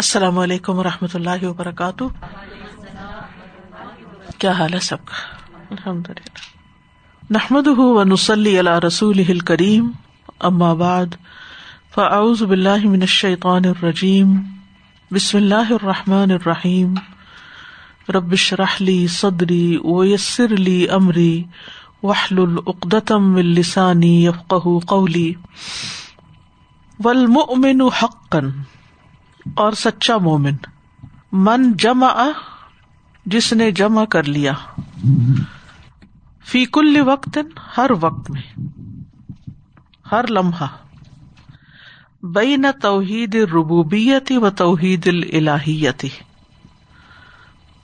السلام علیکم و رحمۃ اللہ وبرکاتہ کیا حال ہے سب کا الحمد للہ نحمد نسلی اللہ رسول کریم بعد فاعوذ اماب من منشی الرجیم بسم اللہ الرحمٰن الرحیم ربش رحلی صدری ویسر لی امری وحل العقدم السانی یفق قولی واہل حقن اور سچا مومن من جم آ جس نے جمع کر لیا فی کل وقت ہر وقت میں ہر لمحہ بہ نہ توحید ربوبیتی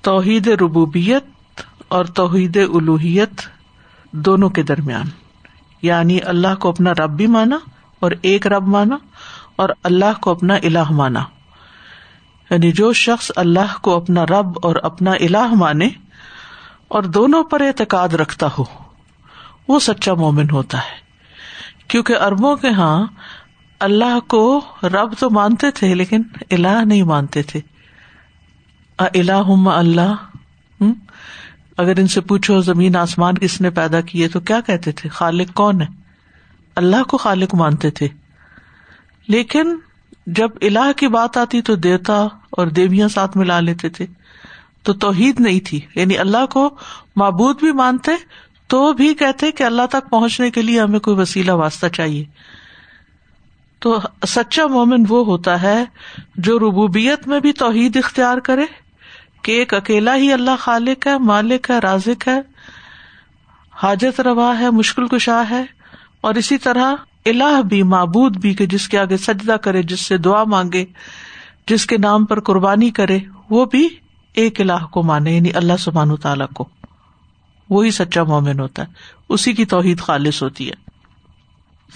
توحید ربوبیت اور توحید الوحیت دونوں کے درمیان یعنی اللہ کو اپنا رب بھی مانا اور ایک رب مانا اور اللہ کو اپنا اللہ مانا یعنی جو شخص اللہ کو اپنا رب اور اپنا اللہ مانے اور دونوں پر اعتقاد رکھتا ہو وہ سچا مومن ہوتا ہے کیونکہ اربوں کے ہاں اللہ کو رب تو مانتے تھے لیکن اللہ نہیں مانتے تھے الاحم اللہ اگر ان سے پوچھو زمین آسمان کس نے پیدا کیے تو کیا کہتے تھے خالق کون ہے اللہ کو خالق مانتے تھے لیکن جب اللہ کی بات آتی تو دیوتا اور دیویاں ساتھ ملا لیتے تھے تو توحید نہیں تھی یعنی اللہ کو معبود بھی مانتے تو بھی کہتے کہ اللہ تک پہنچنے کے لیے ہمیں کوئی وسیلہ واسطہ چاہیے تو سچا مومن وہ ہوتا ہے جو ربوبیت میں بھی توحید اختیار کرے کہ ایک اکیلا ہی اللہ خالق ہے مالک ہے رازق ہے حاجت روا ہے مشکل کشا ہے اور اسی طرح الہ بھی معبود بھی کہ جس کے آگے سجدہ کرے جس سے دعا مانگے جس کے نام پر قربانی کرے وہ بھی ایک الہ کو مانے یعنی اللہ سبحان تعالیٰ کو وہی سچا مومن ہوتا ہے اسی کی توحید خالص ہوتی ہے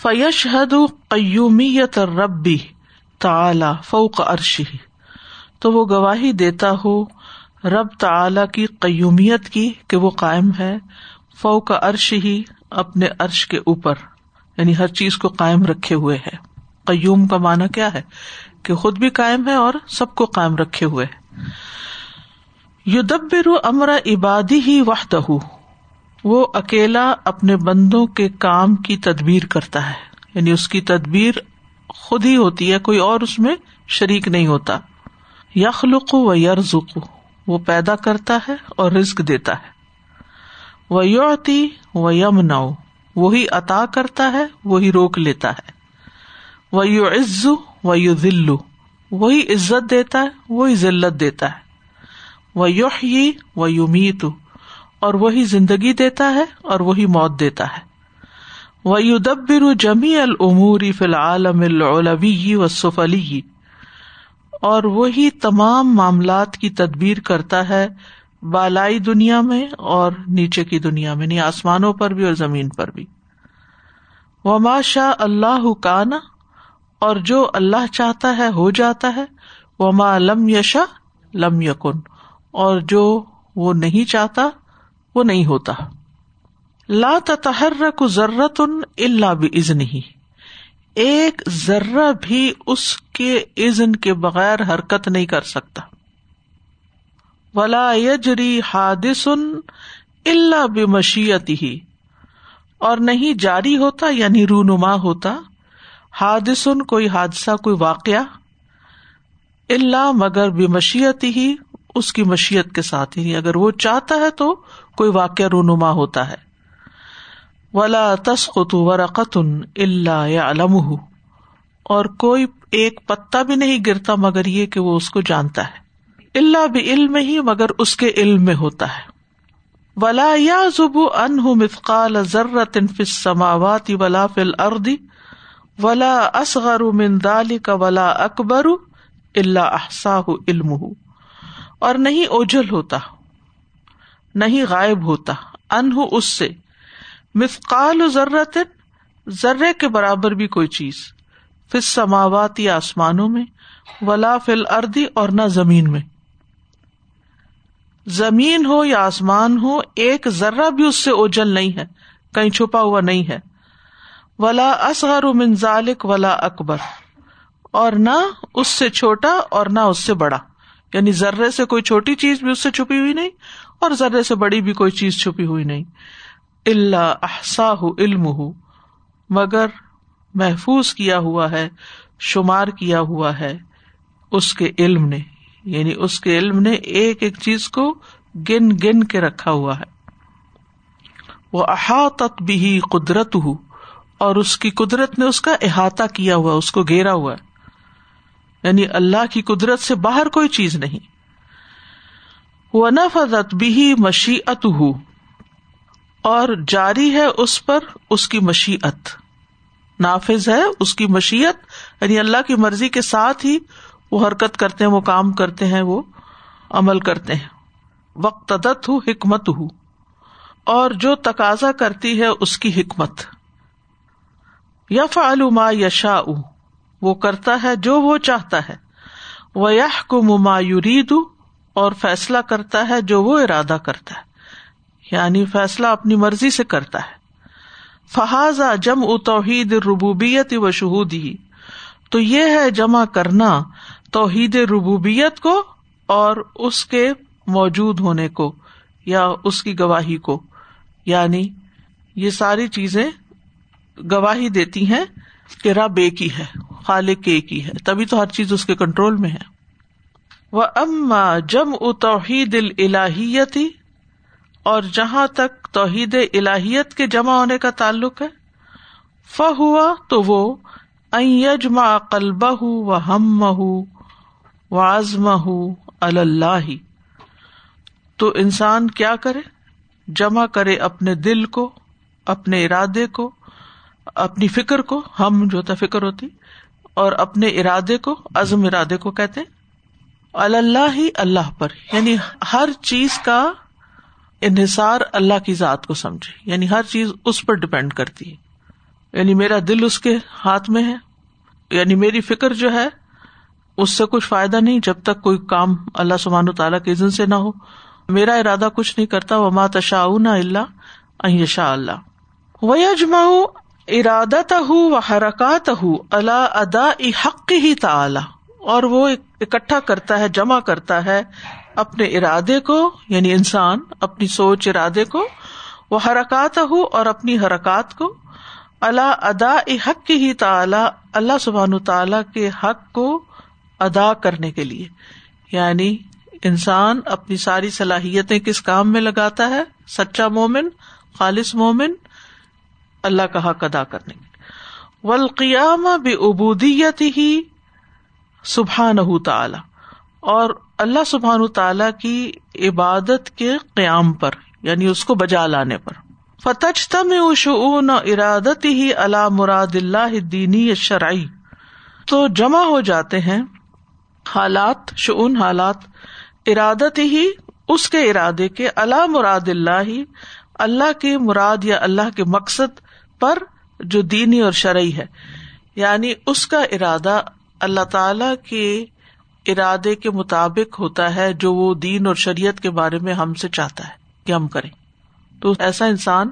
فیش حد ربی رب بھی عرشی تو وہ گواہی دیتا ہو رب تعلی کی قیومیت کی کہ وہ قائم ہے فوق عرش ہی اپنے عرش کے اوپر یعنی ہر چیز کو قائم رکھے ہوئے ہے قیوم کا مانا کیا ہے کہ خود بھی قائم ہے اور سب کو قائم رکھے ہوئے یو یدبر امرا عبادی ہی وحت وہ اکیلا اپنے بندوں کے کام کی تدبیر کرتا ہے یعنی اس کی تدبیر خود ہی ہوتی ہے کوئی اور اس میں شریک نہیں ہوتا یخلق و یرزق وہ پیدا کرتا ہے اور رزق دیتا ہے وہ یوتی و یمناؤ وہی عطا کرتا ہے وہی روک لیتا ہے وہ یو یو عز و ذلو وہی عزت دیتا ہے وہی ذلت دیتا ہے یو یہ و یو میتو اور وہی زندگی دیتا ہے اور وہی موت دیتا ہے وہ یو دبر جمی العموری فی العالم العلوی و سفلی اور وہی تمام معاملات کی تدبیر کرتا ہے بالائی دنیا میں اور نیچے کی دنیا میں نہیں یعنی آسمانوں پر بھی اور زمین پر بھی وما شاہ اللہ اور جو اللہ چاہتا ہے ہو جاتا ہے وما لم یشا لم یقن اور جو وہ نہیں چاہتا وہ نہیں ہوتا لا تحر کو ضرورت ان اللہ بھی عزن ہی ایک ذرہ بھی اس کے عزن کے بغیر حرکت نہیں کر سکتا ولا جری اللہ بے مشیت ہی اور نہیں جاری ہوتا یعنی رونما ہوتا حادث کوئی حادثہ کوئی واقعہ اللہ مگر بے مشیت ہی اس کی مشیت کے ساتھ ہی اگر وہ چاہتا ہے تو کوئی واقعہ رونما ہوتا ہے ولا تسکت ورقتن اللہ یا علم اور کوئی ایک پتا بھی نہیں گرتا مگر یہ کہ وہ اس کو جانتا ہے اللہ بھی علم ہی مگر اس کے علم میں ہوتا ہے ولا یا زبو ان مفقال ذرطن فص سماوات ولا فل اردی ولا اصغر اصغری کا ولا اکبر اللہ احسا علم اور نہیں اوجھل ہوتا نہیں غائب ہوتا ان سے مفقال ضرۃن ذرے کے برابر بھی کوئی چیز فس سماواتی آسمانوں میں ولا فل اردی اور نہ زمین میں زمین ہو یا آسمان ہو ایک ذرا بھی اس سے اوجل نہیں ہے کہیں چھپا ہوا نہیں ہے ولا اصغر من ذالک ولا اکبر اور نہ اس سے چھوٹا اور نہ اس سے بڑا یعنی ذرے سے کوئی چھوٹی چیز بھی اس سے چھپی ہوئی نہیں اور ذرے سے بڑی بھی کوئی چیز چھپی ہوئی نہیں اللہ احسا علم ہو مگر محفوظ کیا ہوا ہے شمار کیا ہوا ہے اس کے علم نے یعنی اس کے علم نے ایک ایک چیز کو گن گن کے رکھا ہوا ہے وہ احاطت نے اس کا احاطہ کیا ہوا اس کو گھیرا ہوا ہے یعنی اللہ کی قدرت سے باہر کوئی چیز نہیں وہ نفت بھی مشیت ہو اور جاری ہے اس پر اس کی مشیت نافذ ہے اس کی مشیت یعنی اللہ کی مرضی کے ساتھ ہی وہ حرکت کرتے ہیں وہ کام کرتے ہیں وہ عمل کرتے ہیں وقت ہو حکمت ہو اور جو تقاضا کرتی ہے اس کی حکمت یا فعل ما یشا کرتا ہے جو وہ چاہتا ہے وہ کما یورید اور فیصلہ کرتا ہے جو وہ ارادہ کرتا ہے یعنی فیصلہ اپنی مرضی سے کرتا ہے فہذا جم ا توحید ربوبیت و شہودی تو یہ ہے جمع کرنا توحید ربوبیت کو اور اس کے موجود ہونے کو یا اس کی گواہی کو یعنی یہ ساری چیزیں گواہی دیتی ہیں کہ رب ایک ہی ہے خالق ایک ہی ہے تبھی تو ہر چیز اس کے کنٹرول میں ہے وہ اما جم او توحید الہیتی اور جہاں تک توحید الہیت کے جمع ہونے کا تعلق ہے ف ہوا تو وہ کلبہ ہوں و ہم واضم ہوں اللہ ہی تو انسان کیا کرے جمع کرے اپنے دل کو اپنے ارادے کو اپنی فکر کو ہم جو ہوتا فکر ہوتی اور اپنے ارادے کو عزم ارادے کو کہتے اللہ ہی اللہ پر یعنی ہر چیز کا انحصار اللہ کی ذات کو سمجھے یعنی ہر چیز اس پر ڈپینڈ کرتی ہے یعنی میرا دل اس کے ہاتھ میں ہے یعنی میری فکر جو ہے اس سے کچھ فائدہ نہیں جب تک کوئی کام اللہ سبحان و تعالیٰ کے عزن سے نہ ہو میرا ارادہ کچھ نہیں کرتا وہ مات نہ اللہ شاء اللہ وہ اجماؤ ارادہ تہ و حرکات ہُ اللہ ادا حق ہی تعلی اور وہ اکٹھا کرتا ہے جمع کرتا ہے اپنے ارادے کو یعنی انسان اپنی سوچ ارادے کو وہ حرکات ہو اور اپنی حرکات کو اللہ ادا حق کی ہی تعلی اللہ سبحان تعالی تعالیٰ کے حق کو ادا کرنے کے لیے یعنی انسان اپنی ساری صلاحیتیں کس کام میں لگاتا ہے سچا مومن خالص مومن اللہ کا حق ادا کرنے کے ولقیام بے ابودیت ہی سبحان تعالی اور اللہ سبحان تعالی کی عبادت کے قیام پر یعنی اس کو بجا لانے پر فتح تم او ارادت ہی اللہ مراد اللہ دینی شرعی تو جمع ہو جاتے ہیں حالات شعون حالات ارادت ہی اس کے ارادے کے اللہ مراد اللہ ہی اللہ کے مراد یا اللہ کے مقصد پر جو دینی اور شرعی ہے یعنی اس کا ارادہ اللہ تعالی کے ارادے کے مطابق ہوتا ہے جو وہ دین اور شریعت کے بارے میں ہم سے چاہتا ہے کہ ہم کریں تو ایسا انسان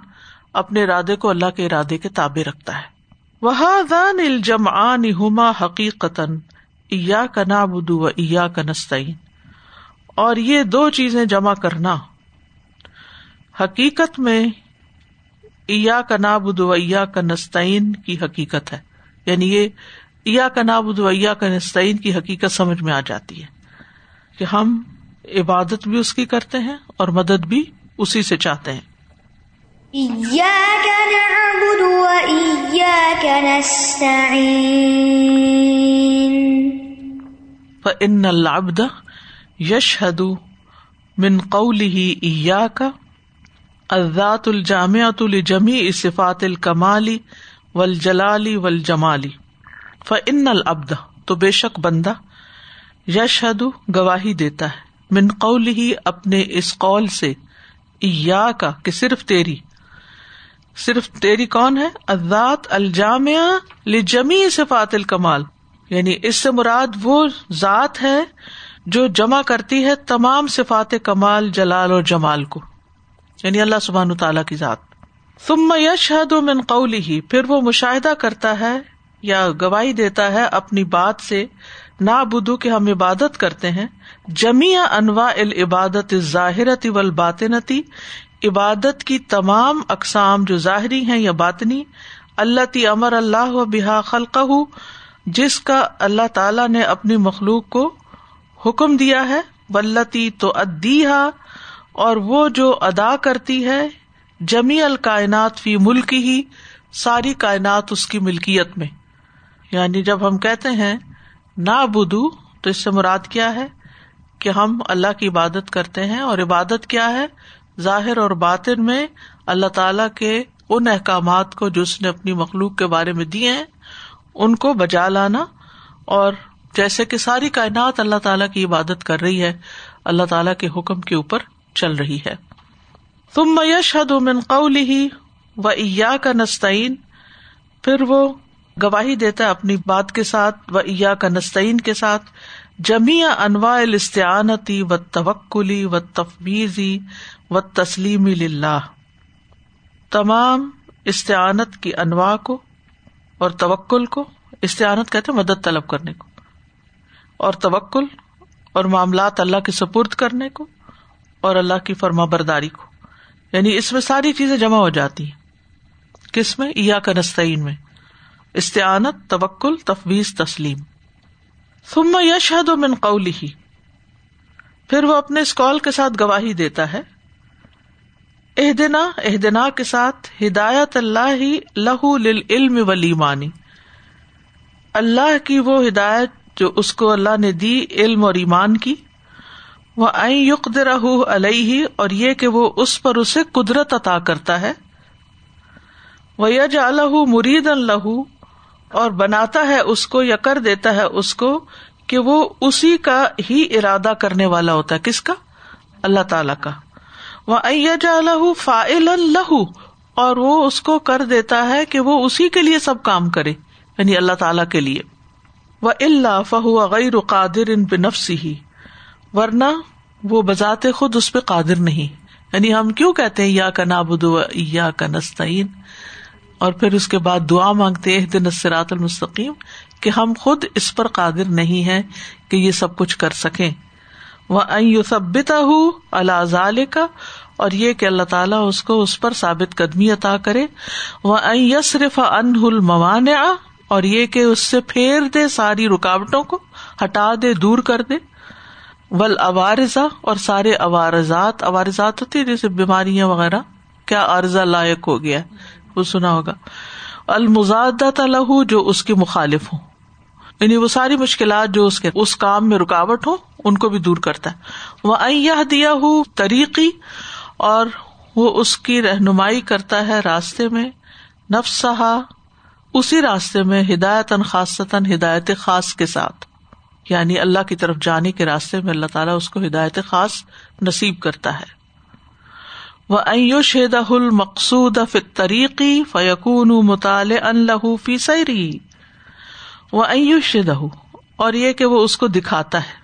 اپنے ارادے کو اللہ کے ارادے کے تابع رکھتا ہے دان وہا حقیقت ایا ایا کا کا نستعین اور یہ دو چیزیں جمع کرنا حقیقت میں ایا کا ایا کا نستعین کی حقیقت ہے یعنی یہ ایا کا ایا کا نستعین کی حقیقت سمجھ میں آ جاتی ہے کہ ہم عبادت بھی اس کی کرتے ہیں اور مدد بھی اسی سے چاہتے ہیں فن البد یشہد منقلی اذات الجام تو لمی سفاتل کمالی ول جلالی ول جمالی فن البد تو بے شک بندہ یش حد گواہی دیتا ہے من قول ہی اپنے اس قول سے کا کہ صرف تیری صرف تیری کون ہے ازات الجام لجمی صفات الکمال یعنی اس سے مراد وہ ذات ہے جو جمع کرتی ہے تمام صفات کمال جلال اور جمال کو یعنی اللہ سبحان تعالیٰ کی ذات یش ہے تو من قولی ہی پھر وہ مشاہدہ کرتا ہے یا گواہی دیتا ہے اپنی بات سے نا بدھو کہ ہم عبادت کرتے ہیں جمی انواع العبادت ظاہرتی و بات عبادت کی تمام اقسام جو ظاہری ہیں یا باطنی اللہ تی امر اللہ بحا خلق جس کا اللہ تعالی نے اپنی مخلوق کو حکم دیا ہے ولتی تو ادی ہا اور وہ جو ادا کرتی ہے جمی ال کائنات فی ملکی ہی ساری کائنات اس کی ملکیت میں یعنی جب ہم کہتے ہیں نا بدو تو اس سے مراد کیا ہے کہ ہم اللہ کی عبادت کرتے ہیں اور عبادت کیا ہے ظاہر اور باطن میں اللہ تعالی کے ان احکامات کو جو اس نے اپنی مخلوق کے بارے میں دیے ہیں ان کو بجا لانا اور جیسے کہ ساری کائنات اللہ تعالیٰ کی عبادت کر رہی ہے اللہ تعالیٰ کے حکم کے اوپر چل رہی ہے تم میش حد ہی و ایا کا نستعین وہ گواہی دیتا اپنی بات کے ساتھ و ایا کا نستعین کے ساتھ جمی انواع الاستعانتی و توکلی و تفویضی و تسلیمی للہ تمام استعانت کی انواع کو اور توکل کو کہتے مدد طلب کرنے کو اور توکل اور معاملات اللہ کے سپرد کرنے کو اور اللہ کی فرما برداری کو یعنی اس میں ساری چیزیں جمع ہو جاتی ہیں کس میں یا نسع میں استعانت توکل تفویض تسلیم یشہد قولی ہی پھر وہ اپنے اس قول کے ساتھ گواہی دیتا ہے اہدنا اہدنا کے ساتھ ہدایت اللہ ہی لہو للعلم ولیمانی اللہ کی وہ ہدایت جو اس کو اللہ نے دی علم اور ایمان کی وہ رہ ال علیہ اور یہ کہ وہ اس پر اسے قدرت عطا کرتا ہے وہ یج الح مرید اللہ اور بناتا ہے اس کو یا کر دیتا ہے اس کو کہ وہ اسی کا ہی ارادہ کرنے والا ہوتا ہے کس کا اللہ تعالی کا لہو فا لہو اور وہ اس کو کر دیتا ہے کہ وہ اسی کے لیے سب کام کرے یعنی اللہ تعالی کے لیے و اللہ فہ ہی ورنہ وہ بذات خود اس پہ قادر نہیں یعنی ہم کیوں کہتے ہیں یا کا نابود کا نستعین اور پھر اس کے بعد دعا مانگتے اسرات المستقیم کہ ہم خود اس پر قادر نہیں ہے کہ یہ سب کچھ کر سکیں وہ این یو سبتا اللہ کا اور یہ کہ اللہ تعالیٰ اس کو اس پر ثابت قدمی عطا کرے وہ این یس صرف اور یہ کہ اس سے پھیر دے ساری رکاوٹوں کو ہٹا دے دور کر دے ول اوارزا اور سارے اوارزات اوارزات ہوتے جیسے بیماریاں وغیرہ کیا عرضہ لائق ہو گیا وہ سنا ہوگا المزاد لہو جو اس کے مخالف ہوں یعنی وہ ساری مشکلات جو اس اس کام میں رکاوٹ ہو ان کو بھی دور کرتا ہے وہ ائیہ دیا ہو طریقی اور وہ اس کی رہنمائی کرتا ہے راستے میں نفس اسی راستے میں ہدایت خاصتا ہدایت خاص کے ساتھ یعنی اللہ کی طرف جانے کے راستے میں اللہ تعالیٰ اس کو ہدایت خاص نصیب کرتا ہے وہ ائو شدہ مقصود تریقی فیقون سیری وہ ایوش دہو اور یہ کہ وہ اس کو دکھاتا ہے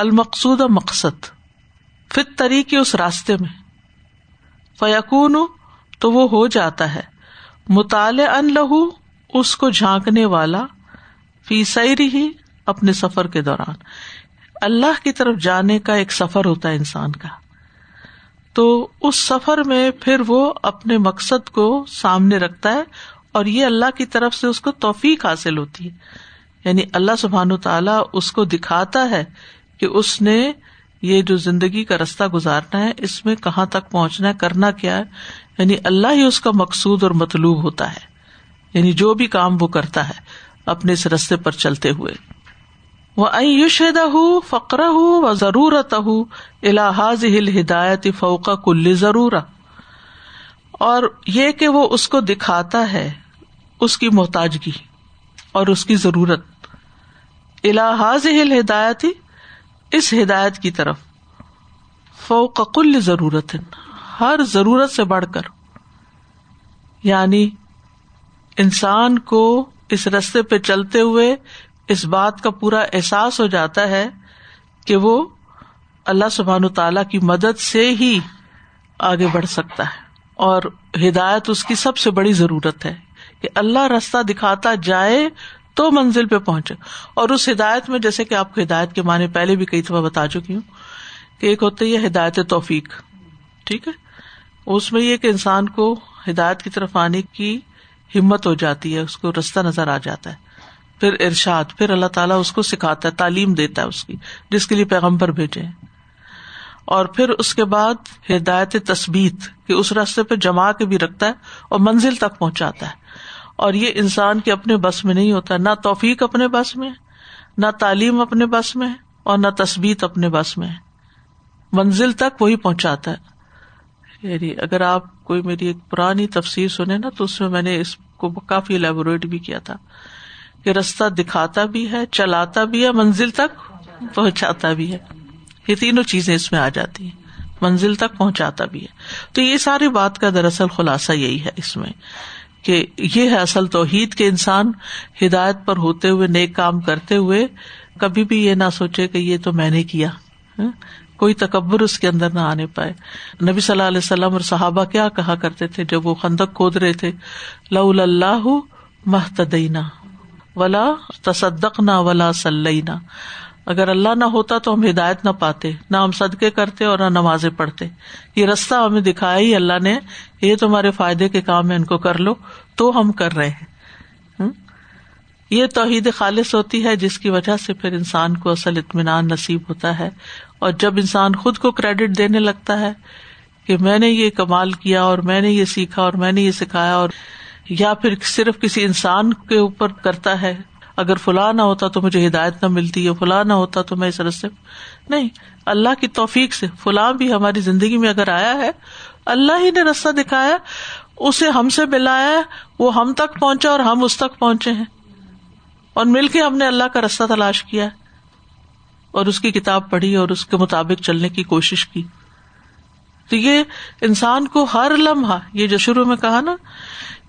المقصود مقصد فت طریقے اس راستے میں فیقون تو وہ ہو جاتا ہے مطالع ان لہو اس کو جھانکنے والا فی سیری ہی اپنے سفر کے دوران اللہ کی طرف جانے کا ایک سفر ہوتا ہے انسان کا تو اس سفر میں پھر وہ اپنے مقصد کو سامنے رکھتا ہے اور یہ اللہ کی طرف سے اس کو توفیق حاصل ہوتی ہے یعنی اللہ سبحان و تعالیٰ اس کو دکھاتا ہے کہ اس نے یہ جو زندگی کا رستہ گزارنا ہے اس میں کہاں تک پہنچنا ہے کرنا کیا ہے یعنی اللہ ہی اس کا مقصود اور مطلوب ہوتا ہے یعنی جو بھی کام وہ کرتا ہے اپنے اس رستے پر چلتے ہوئے وہ این یوشیدہ ہو فقرہ ہوں و ضرورت ہوں الحاظ ہل ہدایت فوقا کل ضرور اور یہ کہ وہ اس کو دکھاتا ہے اس کی محتاجگی اور اس کی ضرورت الحاظ ہل ہدایت ہی اس ہدایت کی طرف فوق کل ضرورت ہر ضرورت سے بڑھ کر یعنی انسان کو اس رستے پہ چلتے ہوئے اس بات کا پورا احساس ہو جاتا ہے کہ وہ اللہ سبحان و تعالی کی مدد سے ہی آگے بڑھ سکتا ہے اور ہدایت اس کی سب سے بڑی ضرورت ہے کہ اللہ رستہ دکھاتا جائے تو منزل پہ پہنچے اور اس ہدایت میں جیسے کہ آپ کو ہدایت کے معنی پہلے بھی کئی دفعہ بتا چکی ہوں کہ ایک ہوتا ہے ہدایت توفیق ٹھیک ہے اس میں یہ کہ انسان کو ہدایت کی طرف آنے کی ہمت ہو جاتی ہے اس کو رستہ نظر آ جاتا ہے پھر ارشاد پھر اللہ تعالیٰ اس کو سکھاتا ہے تعلیم دیتا ہے اس کی جس کے لیے پیغمبر بھیجے اور پھر اس کے بعد ہدایت تسبیت کہ اس راستے پہ جما کے بھی رکھتا ہے اور منزل تک پہنچاتا ہے اور یہ انسان کے اپنے بس میں نہیں ہوتا نہ توفیق اپنے بس میں نہ تعلیم اپنے بس میں اور نہ تصبیت اپنے بس میں منزل تک وہی پہنچاتا ہے یعنی اگر آپ کو میری ایک پرانی تفصیل سنیں نا تو اس میں میں نے اس کو کافی الیبوریٹ بھی کیا تھا کہ رستہ دکھاتا بھی ہے چلاتا بھی ہے منزل تک پہنچاتا بھی ہے یہ تینوں چیزیں اس میں آ جاتی ہیں منزل تک پہنچاتا بھی ہے تو یہ ساری بات کا دراصل خلاصہ یہی ہے اس میں کہ یہ ہے اصل توحید کے انسان ہدایت پر ہوتے ہوئے نیک کام کرتے ہوئے کبھی بھی یہ نہ سوچے کہ یہ تو میں نے کیا ہاں؟ کوئی تکبر اس کے اندر نہ آنے پائے نبی صلی اللہ علیہ وسلم اور صحابہ کیا کہا کرتے تھے جب وہ خندق کھود رہے تھے اللہ محتدینہ ولا تصدق نہ ولا ولاسلین اگر اللہ نہ ہوتا تو ہم ہدایت نہ پاتے نہ ہم صدقے کرتے اور نہ نمازیں پڑھتے یہ رستہ ہمیں دکھایا ہی اللہ نے یہ تمہارے فائدے کے کام ہے ان کو کر لو تو ہم کر رہے ہیں یہ توحید خالص ہوتی ہے جس کی وجہ سے پھر انسان کو اصل اطمینان نصیب ہوتا ہے اور جب انسان خود کو کریڈٹ دینے لگتا ہے کہ میں نے یہ کمال کیا اور میں نے یہ سیکھا اور میں نے یہ سکھایا اور یا پھر صرف کسی انسان کے اوپر کرتا ہے اگر فلاں نہ ہوتا تو مجھے ہدایت نہ ملتی ہے فلاں نہ ہوتا تو میں اس رستے نہیں اللہ کی توفیق سے فلاں بھی ہماری زندگی میں اگر آیا ہے اللہ ہی نے رستہ دکھایا اسے ہم سے ملایا وہ ہم تک پہنچا اور ہم اس تک پہنچے ہیں اور مل کے ہم نے اللہ کا رستہ تلاش کیا اور اس کی کتاب پڑھی اور اس کے مطابق چلنے کی کوشش کی تو یہ انسان کو ہر لمحہ یہ جو شروع میں کہا نا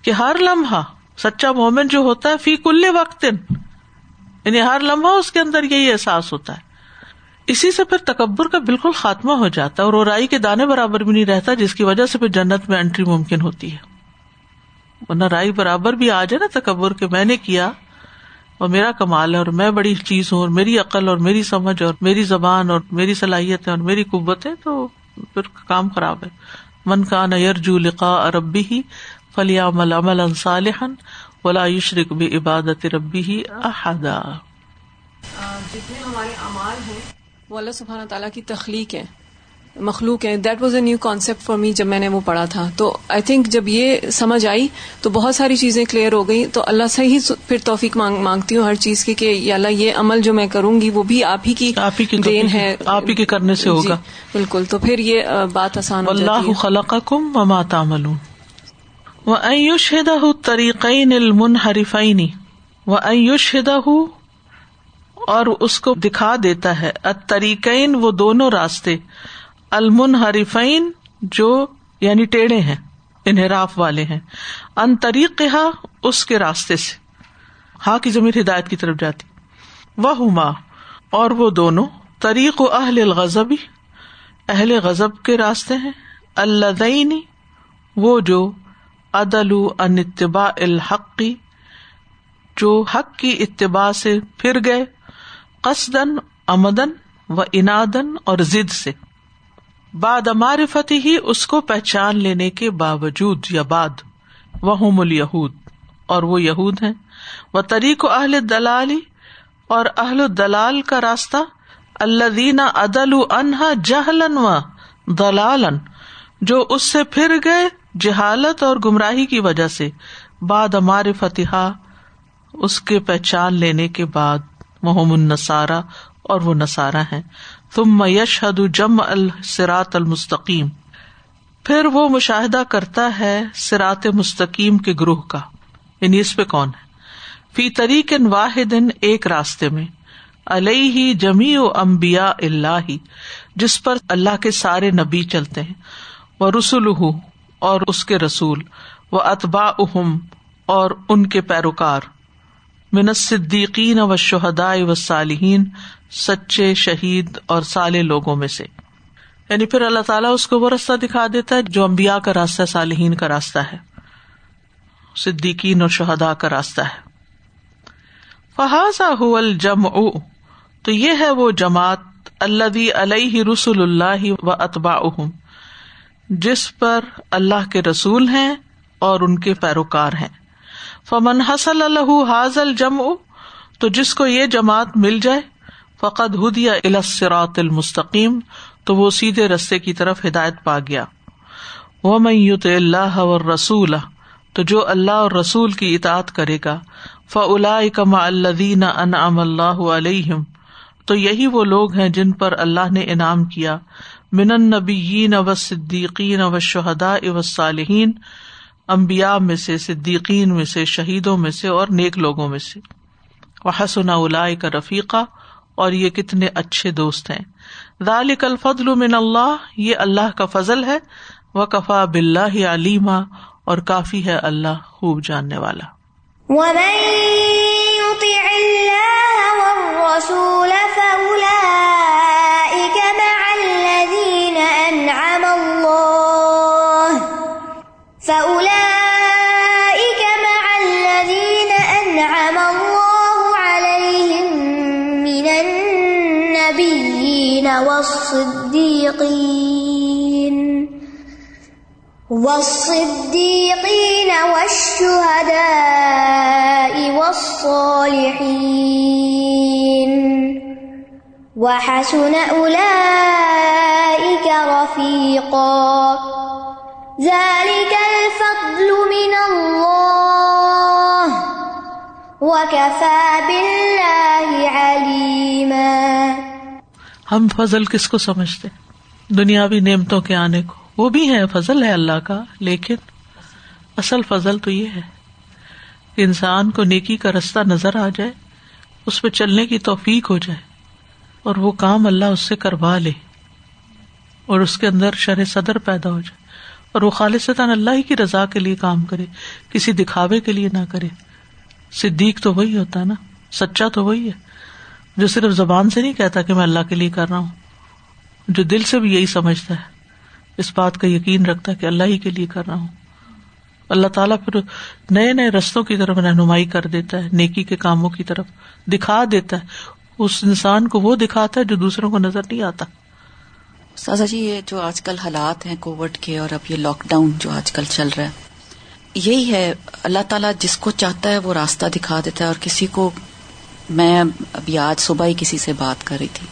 کہ ہر لمحہ سچا مومن جو ہوتا ہے فی کل وقت یعنی ہر لمحہ اس کے اندر یہی احساس ہوتا ہے اسی سے پھر تکبر کا بالکل خاتمہ ہو جاتا ہے اور رائی کے دانے برابر بھی نہیں رہتا جس کی وجہ سے پھر جنت میں انٹری ممکن ہوتی ہے ورنہ رائی برابر بھی آ جائے نا تکبر میں نے کیا اور میرا کمال ہے اور میں بڑی چیز ہوں اور میری عقل اور میری سمجھ اور میری زبان اور میری صلاحیت ہے اور میری قوت ہے تو پھر کام خراب ہے من کا نیئر جو لکھا عربی ہی فلیام عمل انسا ولا بھی عبادت ربی ہی احدا جتنے ہمارے امال ہیں وہ اللہ سبحانہ تعالیٰ کی تخلیق ہے مخلوق ہیں that was a new concept for me جب میں نے وہ پڑھا تھا تو آئی تھنک جب یہ سمجھ آئی تو بہت ساری چیزیں کلیئر ہو گئی تو اللہ سے ہی پھر توفیق مانگتی ہوں ہر چیز کی کہ اللہ یہ عمل جو میں کروں گی وہ بھی آپ ہی کی آپ ہی کی دین ہے آپ ہی کے کرنے سے جی، ہوگا بالکل تو پھر یہ بات آسان اللہ ہوں ایوش ہدا ہُ تریقین المن و ایوش ہدا ہُ اور اس کو دکھا دیتا ہے اتریقین وہ دونوں راستے المن حریفین جو یعنی ٹیڑھے ہیں انحراف والے ہیں ان طریق ہا اس کے راستے سے ہاں کی زمین ہدایت کی طرف جاتی وہ ہما اور وہ دونوں طریق و اہل الغضبی اہل غضب کے راستے ہیں اللہ وہ جو عدل ان اتباع الحقی جو حق کی اتباع سے پھر گئے امدن و انادن اور ضد سے ہی اس کو پہچان لینے کے باوجود یا باد وہ اور وہ یہود ہیں وہ طریق اہل دلالی اور اہل دلال کا راستہ اللہ دینا عدل انہا جہلن و دلالن جو اس سے پھر گئے جہالت اور گمراہی کی وجہ سے باد امار فتح اس کے پہچان لینے کے بعد النسارا اور وہ نسارا ہے تم میشحد المستقیم پھر وہ مشاہدہ کرتا ہے سرات مستقیم کے گروہ کا یعنی اس پہ کون ہے فی طریق واحد ایک راستے میں علیہ ہی جمی و امبیا اللہ ہی جس پر اللہ کے سارے نبی چلتے ہیں وہ رسول ہوں اور اس کے رسول و اطبا اہم اور ان کے پیروکار من صدیقین و شہدا و صالحین سچے شہید اور سالے لوگوں میں سے یعنی پھر اللہ تعالیٰ اس کو وہ راستہ دکھا دیتا ہے جو امبیا کا راستہ صالحین کا راستہ ہے صدیقین اور شہدا کا راستہ ہے فہذا هو جم تو یہ ہے وہ جماعت اللہ علیہ رسول اللہ و اطبا جس پر اللہ کے رسول ہیں اور ان کے پیروکار ہیں فمن حسل اللہ حاضل جم او جس کو یہ جماعت مل جائے وہ ہدیا رستے کی طرف ہدایت پا گیا وہ میں اللہ اور رسول تو جو اللہ اور رسول کی اطاعت کرے گا فلا کما الدین اللہ علیہم تو یہی وہ لوگ ہیں جن پر اللہ نے انعام کیا من و صدیقین و شہدا و صالحین امبیا میں سے صدیقین میں میں سے سے شہیدوں اور نیک لوگوں میں سے کا رفیقہ اور یہ کتنے اچھے دوست ہیں ذالک کل فضل من اللہ یہ اللہ کا فضل ہے وہ کفا بل علیما اور کافی ہے اللہ خوب جاننے والا الصديقين والصديقين والشهداء والصالحين وحسن أولئك رفيقا ذلك الفضل من الله وكفى بالله عليما ہم فضل کس کو سمجھتے دنیاوی نعمتوں کے آنے کو وہ بھی ہے فضل ہے اللہ کا لیکن اصل فضل تو یہ ہے انسان کو نیکی کا رستہ نظر آ جائے اس پہ چلنے کی توفیق ہو جائے اور وہ کام اللہ اس سے کروا لے اور اس کے اندر شرح صدر پیدا ہو جائے اور وہ خالصتا اللہ ہی کی رضا کے لیے کام کرے کسی دکھاوے کے لیے نہ کرے صدیق تو وہی ہوتا ہے نا سچا تو وہی ہے جو صرف زبان سے نہیں کہتا کہ میں اللہ کے لیے کر رہا ہوں جو دل سے بھی یہی سمجھتا ہے اس بات کا یقین رکھتا ہے کہ اللہ ہی کے لیے کر رہا ہوں اللہ تعالیٰ پھر نئے نئے رستوں کی طرف رہنمائی کر دیتا ہے نیکی کے کاموں کی طرف دکھا دیتا ہے اس انسان کو وہ دکھاتا ہے جو دوسروں کو نظر نہیں آتا سازا جی یہ جو آج کل حالات ہیں کووڈ کے اور اب یہ لاک ڈاؤن جو آج کل چل رہا ہے یہی ہے اللہ تعالیٰ جس کو چاہتا ہے وہ راستہ دکھا دیتا ہے اور کسی کو میں ابھی آج صبح ہی کسی سے بات کر رہی تھی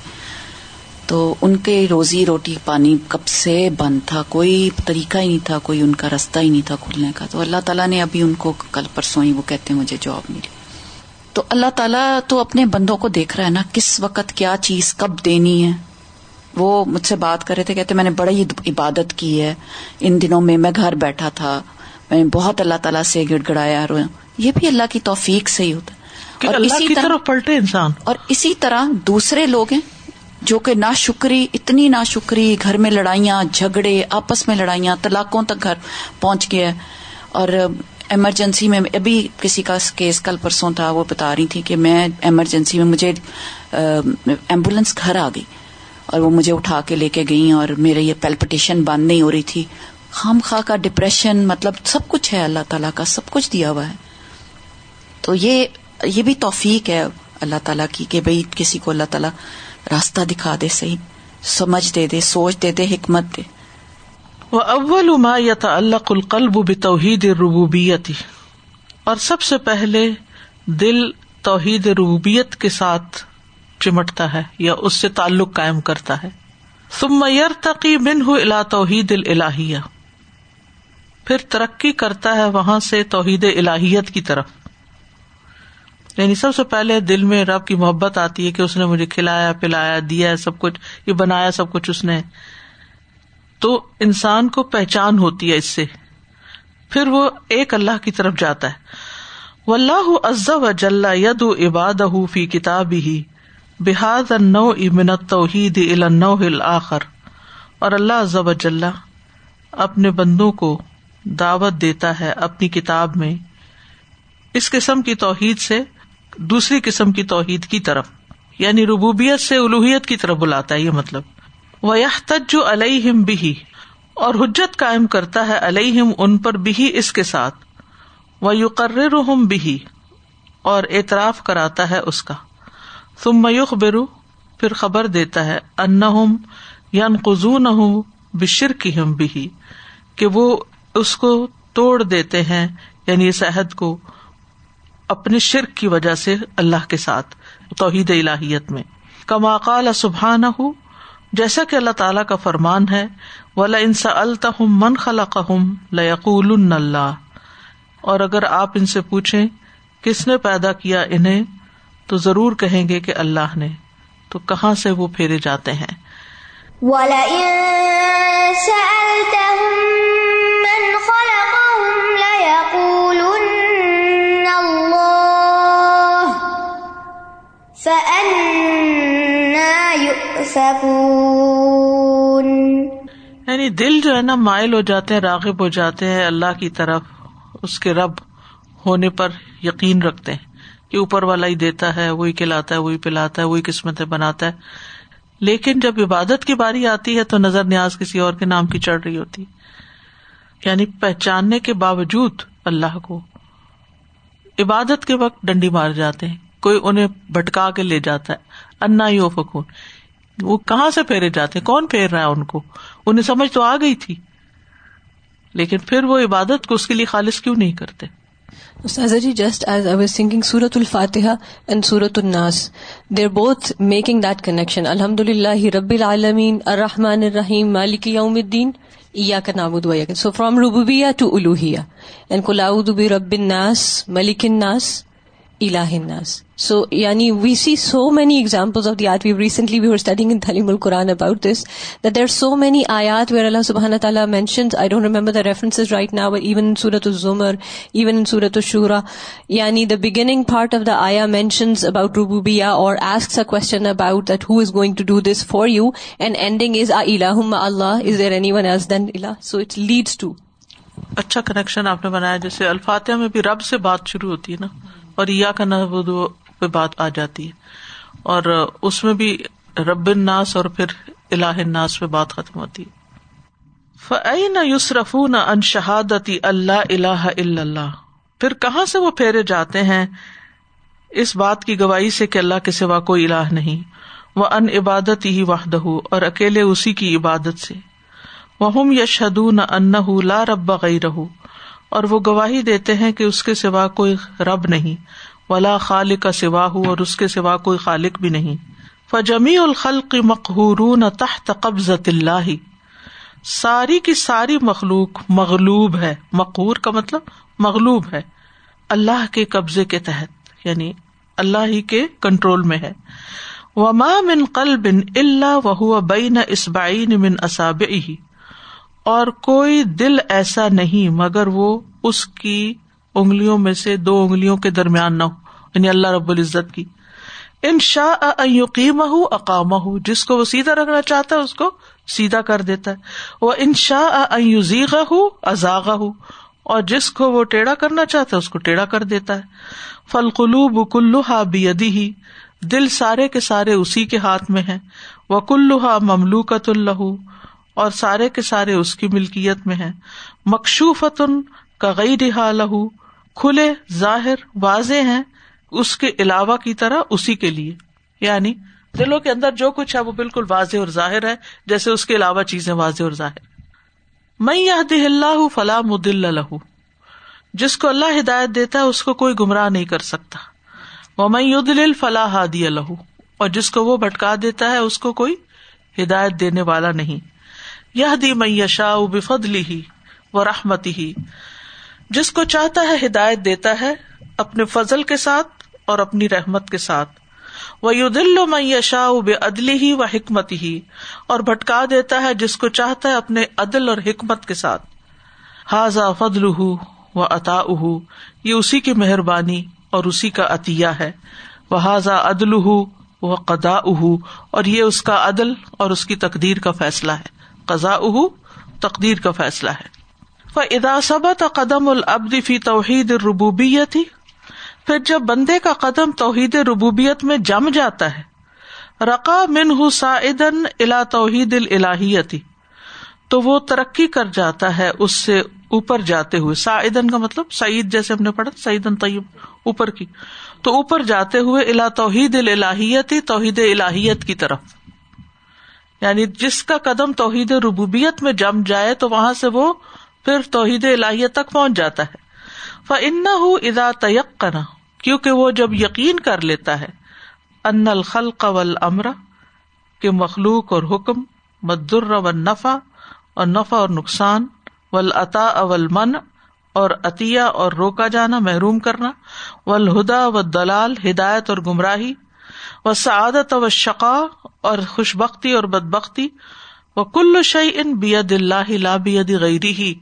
تو ان کے روزی روٹی پانی کب سے بند تھا کوئی طریقہ ہی نہیں تھا کوئی ان کا راستہ ہی نہیں تھا کھلنے کا تو اللہ تعالیٰ نے ابھی ان کو کل پرسوں ہی وہ کہتے ہیں مجھے جواب ملی تو اللہ تعالیٰ تو اپنے بندوں کو دیکھ رہا ہے نا کس وقت کیا چیز کب دینی ہے وہ مجھ سے بات کر رہے تھے کہتے میں نے بڑی عبادت کی ہے ان دنوں میں میں گھر بیٹھا تھا میں بہت اللہ تعالیٰ سے گڑ گڑایا رو یہ بھی اللہ کی توفیق سے ہی ہوتا ہے اور اسی طرح پلٹے انسان اور اسی طرح دوسرے لوگ ہیں جو کہ نا شکری اتنی نا شکری گھر میں لڑائیاں جھگڑے آپس میں لڑائیاں طلاقوں تک گھر پہنچ گیا اور ایمرجنسی میں ابھی کسی کا کیس کل پرسوں تھا وہ بتا رہی تھی کہ میں ایمرجنسی میں مجھے ایمبولینس گھر آ گئی اور وہ مجھے اٹھا کے لے کے گئی اور میرے یہ پیلپٹیشن بند نہیں ہو رہی تھی خام خواہ کا ڈپریشن مطلب سب کچھ ہے اللہ تعالیٰ کا سب کچھ دیا ہوا ہے تو یہ یہ بھی توفیق ہے اللہ تعالیٰ کی کہ بھائی کسی کو اللہ تعالیٰ راستہ دکھا دے صحیح سمجھ دے دے سوچ دے دے حکمت دے وہ اول ابل یلکل توحید ربوبیتی اور سب سے پہلے دل توحید ربوبیت کے ساتھ چمٹتا ہے یا اس سے تعلق قائم کرتا ہے سمیر تقی بن توحید اللہ پھر ترقی کرتا ہے وہاں سے توحید الحیت کی طرف یعنی سب سے پہلے دل میں رب کی محبت آتی ہے کہ اس نے مجھے کھلایا پلایا دیا سب کچھ یہ بنایا سب کچھ اس نے تو انسان کو پہچان ہوتی ہے اس سے پھر وہ ایک اللہ کی طرف جاتا ہے و اللہ جل ید عباد کتاب ہی بحاد نو امن توحید اور اللہ و جل اپنے بندوں کو دعوت دیتا ہے اپنی کتاب میں اس قسم کی توحید سے دوسری قسم کی توحید کی طرف یعنی ربوبیت سے الوحیت کی طرف بلاتا ہے یہ مطلب بھی اور حجت قائم کرتا ہے ان پر بھی اس کے ساتھ بھی اور اعتراف کراتا ہے اس کا تم میوخ برو پھر خبر دیتا ہے ان نہ بشر کی ہم بھی کہ وہ اس کو توڑ دیتے ہیں یعنی صحت کو اپنے شرک کی وجہ سے اللہ کے ساتھ توحید الہیت میں کما قال سبحان ہوں جیسا کہ اللہ تعالیٰ کا فرمان ہے ولا انسا التحم من خلا قم لقول اللہ اور اگر آپ ان سے پوچھیں کس نے پیدا کیا انہیں تو ضرور کہیں گے کہ اللہ نے تو کہاں سے وہ پھیرے جاتے ہیں یعنی دل جو ہے نا مائل ہو جاتے ہیں راغب ہو جاتے ہیں اللہ کی طرف اس کے رب ہونے پر یقین رکھتے ہیں کہ اوپر والا ہی دیتا ہے وہی کھلاتا ہے وہی پلاتا ہے وہی قسمتیں بناتا ہے لیکن جب عبادت کی باری آتی ہے تو نظر نیاز کسی اور کے نام کی چڑھ رہی ہوتی یعنی پہچاننے کے باوجود اللہ کو عبادت کے وقت ڈنڈی مار جاتے ہیں کوئی انہیں بھٹکا کے لے جاتا ہے انا ہی فکون وہ کہاں سے پھیرے جاتے کون پھیر رہا ہے ان کو انہیں سمجھ تو آ گئی تھی لیکن پھر وہ عبادت کو اس کے لیے خالص کیوں نہیں کرتے جی جسٹ ایز سنگنگ سورت الفاتحہ اینڈ سورت الناس بوتھ میکنگ دیٹ کنیکشن الحمد للہ رب العالمین الرحمٰن الرحیم مالک یوم الدین یا کا نابود سو فرام روبیا ٹو الوہیا اینڈ قلعی رب ملک الناس الہ الناس سو یعنی we see so many example of the art we recently we are studying in تھلیم القرآن about this that there so many آیات ویئر اللہ سبحان تعالیٰ mentions I don't remember the reference right now even سورت الزمر even in سورت الشورا یعنی the beginning part of the آیا مینشنز اباؤٹ روبوبیا اور asks a question about that who is going to do this for you and ending is a الہ اللہ is there anyone as then Allah so it leads to اچھا connection آپ نے بنایا جیسے الفاتحہ میں بھی رب سے بات شروع ہوتی ہے نا اور یا کا نحبود پہ بات آ جاتی ہے اور اس میں بھی رب الناس اور پھر الہ الناس پہ بات ختم ہوتی ہے فعین یوسرف نہ ان شہادتی اللہ اللہ اللہ پھر کہاں سے وہ پھیرے جاتے ہیں اس بات کی گواہی سے کہ اللہ کے سوا کوئی الہ نہیں وہ ان عبادت ہی وحدہ اور اکیلے اسی کی عبادت سے وہ یشد نہ ان لا رب غیر اور وہ گواہی دیتے ہیں کہ اس کے سوا کوئی رب نہیں ولا خالق کا سوا ہو اور اس کے سوا کوئی خالق بھی نہیں فجمی تحت اللہ ساری کی ساری مخلوق مغلوب ہے مقہور کا مطلب مغلوب ہے اللہ کے قبضے کے تحت یعنی اللہ ہی کے کنٹرول میں ہے وما من بین اسبائی من اصابعه اور کوئی دل ایسا نہیں مگر وہ اس کی انگلیوں میں سے دو اونگلیوں کے درمیان نہ ہو یعنی اللہ رب العزت کی ان انشا ہو اقام ہو جس کو وہ سیدھا رکھنا چاہتا ہے اس کو سیدھا کر دیتا ہے وہ ان ازیغ ہو ازاغ ہو اور جس کو وہ ٹیڑھا کرنا چاہتا ہے اس کو ٹیڑھا کر دیتا ہے فل قلوب کلوہا ہی دل سارے کے سارے اسی کے ہاتھ میں ہے وہ کلوہا مملو اللہ اور سارے کے سارے اس کی ملکیت میں ہے مخصوف کا گئی دہا لہو کھلے ظاہر واضح ہیں اس کے علاوہ کی طرح اسی کے لیے یعنی دلوں کے اندر جو کچھ ہے وہ بالکل واضح اور ظاہر ہے جیسے اس کے علاوہ چیزیں واضح اور ظاہر میں فلاح مد اللہ لہو جس کو اللہ ہدایت دیتا ہے اس کو کوئی گمراہ نہیں کر سکتا وہ میں فلاح لہو اور جس کو وہ بھٹکا دیتا ہے اس کو کوئی ہدایت دینے والا نہیں یہ دی میشا بفدلی ہی و رحمتی ہی جس کو چاہتا ہے ہدایت دیتا ہے اپنے فضل کے ساتھ اور اپنی رحمت کے ساتھ وہ یو دل و میشا بے عدلی ہی و حکمت ہی اور بھٹکا دیتا ہے جس کو چاہتا ہے اپنے عدل اور حکمت کے ساتھ حاضا فضل و عطا یہ اسی کی مہربانی اور اسی کا عطیہ ہے وہ حاضا عدل و قدا اہ اور یہ اس کا عدل اور اس کی تقدیر کا فیصلہ ہے قزا اہ تقدیر کا فیصلہ ہے ادا صبا قدم العبد فی توحید ربوبیت ہی پھر جب بندے کا قدم توحید ربوبیت میں جم جاتا ہے رقا من منہ سا توحید الہیتی تو وہ ترقی کر جاتا ہے اس سے اوپر جاتے ہوئے سعیدن کا مطلب سعید جیسے ہم نے پڑھا سعید اوپر کی تو اوپر جاتے ہوئے اللہ توحید الہیتی توحید الہیت کی طرف یعنی جس کا قدم توحید ربوبیت میں جم جائے تو وہاں سے وہ پھر توحید الہیت تک پہنچ جاتا ہے ف ان ادا تیق کرنا کیونکہ وہ جب یقین کر لیتا ہے ان الخل قول امرا کے مخلوق اور حکم مدر و نفع اور نفع اور نقصان ولعطا اول من اور عطیہ اور روکا جانا محروم کرنا ولہدا و دلال ہدایت اور گمراہی وہ سعادت و شقا اور خوش بختی اور بد بختی وہ کل شعی ان بید اللہ غیری ہی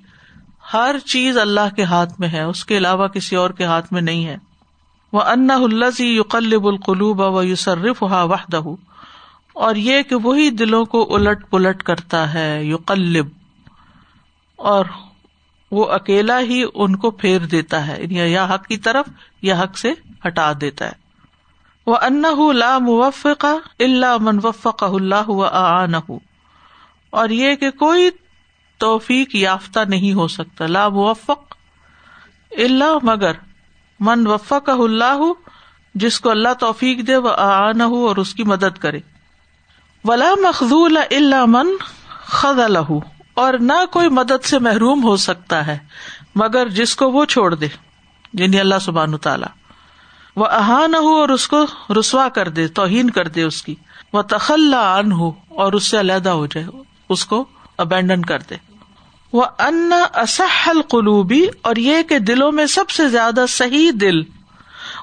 ہر چیز اللہ کے ہاتھ میں ہے اس کے علاوہ کسی اور کے ہاتھ میں نہیں ہے وہ ان یقلب القلوب و یوسرف ہا وحد اور یہ کہ وہی دلوں کو الٹ پلٹ کرتا ہے یو قلب اور وہ اکیلا ہی ان کو پھیر دیتا ہے یعنی یا حق کی طرف یا حق سے ہٹا دیتا ہے وہ ان لا موفق اللہ من وفق اللہ و آن اور یہ کہ کوئی توفیق یافتہ نہیں ہو سکتا لا موفق اللہ مگر من وفق اللہ جس کو اللہ توفیق دے و آن اور اس کی مدد کرے ولا مخضول اللہ من خز الح اور نہ کوئی مدد سے محروم ہو سکتا ہے مگر جس کو وہ چھوڑ دے جنہیں یعنی اللہ سبحان تعالیٰ تعالی وہ اہا نہ ہو اور اس کو رسوا کر دے توہین کر دے اس کی وہ تخلا ان ہو اور اس سے علیحدہ ہو جائے اس کو ابینڈن کر دے وہ ان اسحل قلوبی اور یہ کہ دلوں میں سب سے زیادہ صحیح دل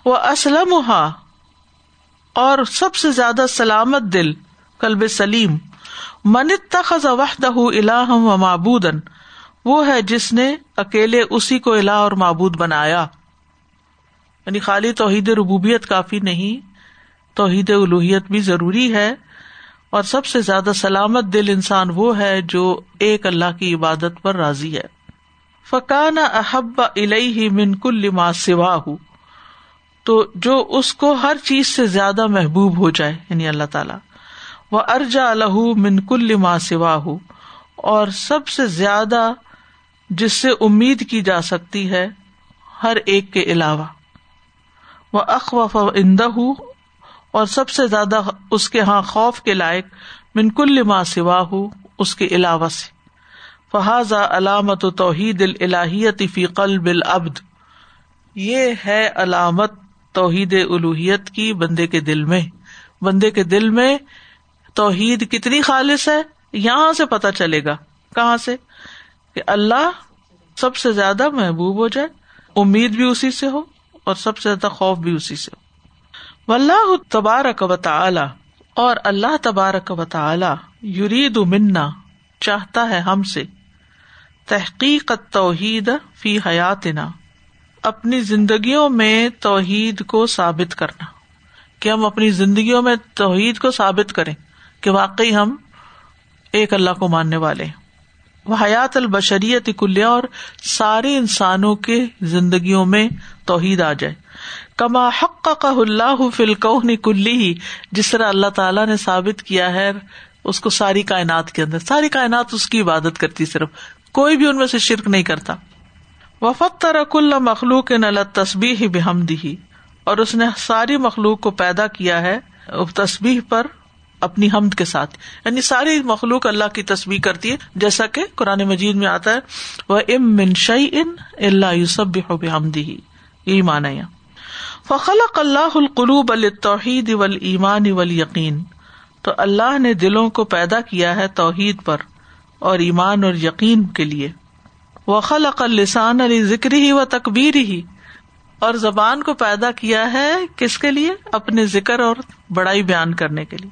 وہ اسلم اور سب سے زیادہ سلامت دل کلب سلیم منت تخذ اِلا الہ و مابودن وہ ہے جس نے اکیلے اسی کو الا اور معبود بنایا یعنی خالی توحید ربوبیت کافی نہیں توحید الوحیت بھی ضروری ہے اور سب سے زیادہ سلامت دل انسان وہ ہے جو ایک اللہ کی عبادت پر راضی ہے فقان احب ال منکل لما تو جو اس کو ہر چیز سے زیادہ محبوب ہو جائے یعنی اللہ تعالیٰ وہ ارجا الح منکل لما ہوں اور سب سے زیادہ جس سے امید کی جا سکتی ہے ہر ایک کے علاوہ وہ اق و ہوں اور سب سے زیادہ اس کے ہاں خوف کے لائق ما سوا ہوں اس کے علاوہ سے فہذا علامت و توحید الحیت یہ ہے علامت توحید الوحیت کی بندے کے دل میں بندے کے دل میں توحید کتنی خالص ہے یہاں سے پتہ چلے گا کہاں سے کہ اللہ سب سے زیادہ محبوب ہو جائے امید بھی اسی سے ہو اور سب سے زیادہ خوف بھی اسی سے تبارک تعالی اور اللہ تبارک تعالی یرید منا چاہتا ہے ہم سے تحقیق توحید فی حیات نا اپنی زندگیوں میں توحید کو ثابت کرنا کہ ہم اپنی زندگیوں میں توحید کو ثابت کریں کہ واقعی ہم ایک اللہ کو ماننے والے ہیں حیات البشریت کلیہ اور سارے انسانوں کے زندگیوں میں توحید آ جائے کما حق کا اللہ کلی ہی جس طرح اللہ تعالیٰ نے ثابت کیا ہے اس کو ساری کائنات کے اندر ساری کائنات اس کی عبادت کرتی صرف کوئی بھی ان میں سے شرک نہیں کرتا وفت ترک اللہ مخلوق نے اللہ تصبیح ہی دی اور اس نے ساری مخلوق کو پیدا کیا ہے تسبیح پر اپنی حمد کے ساتھ یعنی ساری مخلوق اللہ کی تصویر کرتی ہے جیسا کہ قرآن مجید میں آتا ہے وہ ام من یوسف بحب حمدی یہی مانا فقل اق اللہ القلوب بل توحید و امان ابل یقین تو اللہ نے دلوں کو پیدا کیا ہے توحید پر اور ایمان اور یقین کے لیے وخلق اقلیسان علی ذکری و تقبیر ہی اور زبان کو پیدا کیا ہے کس کے لیے اپنے ذکر اور بڑائی بیان کرنے کے لیے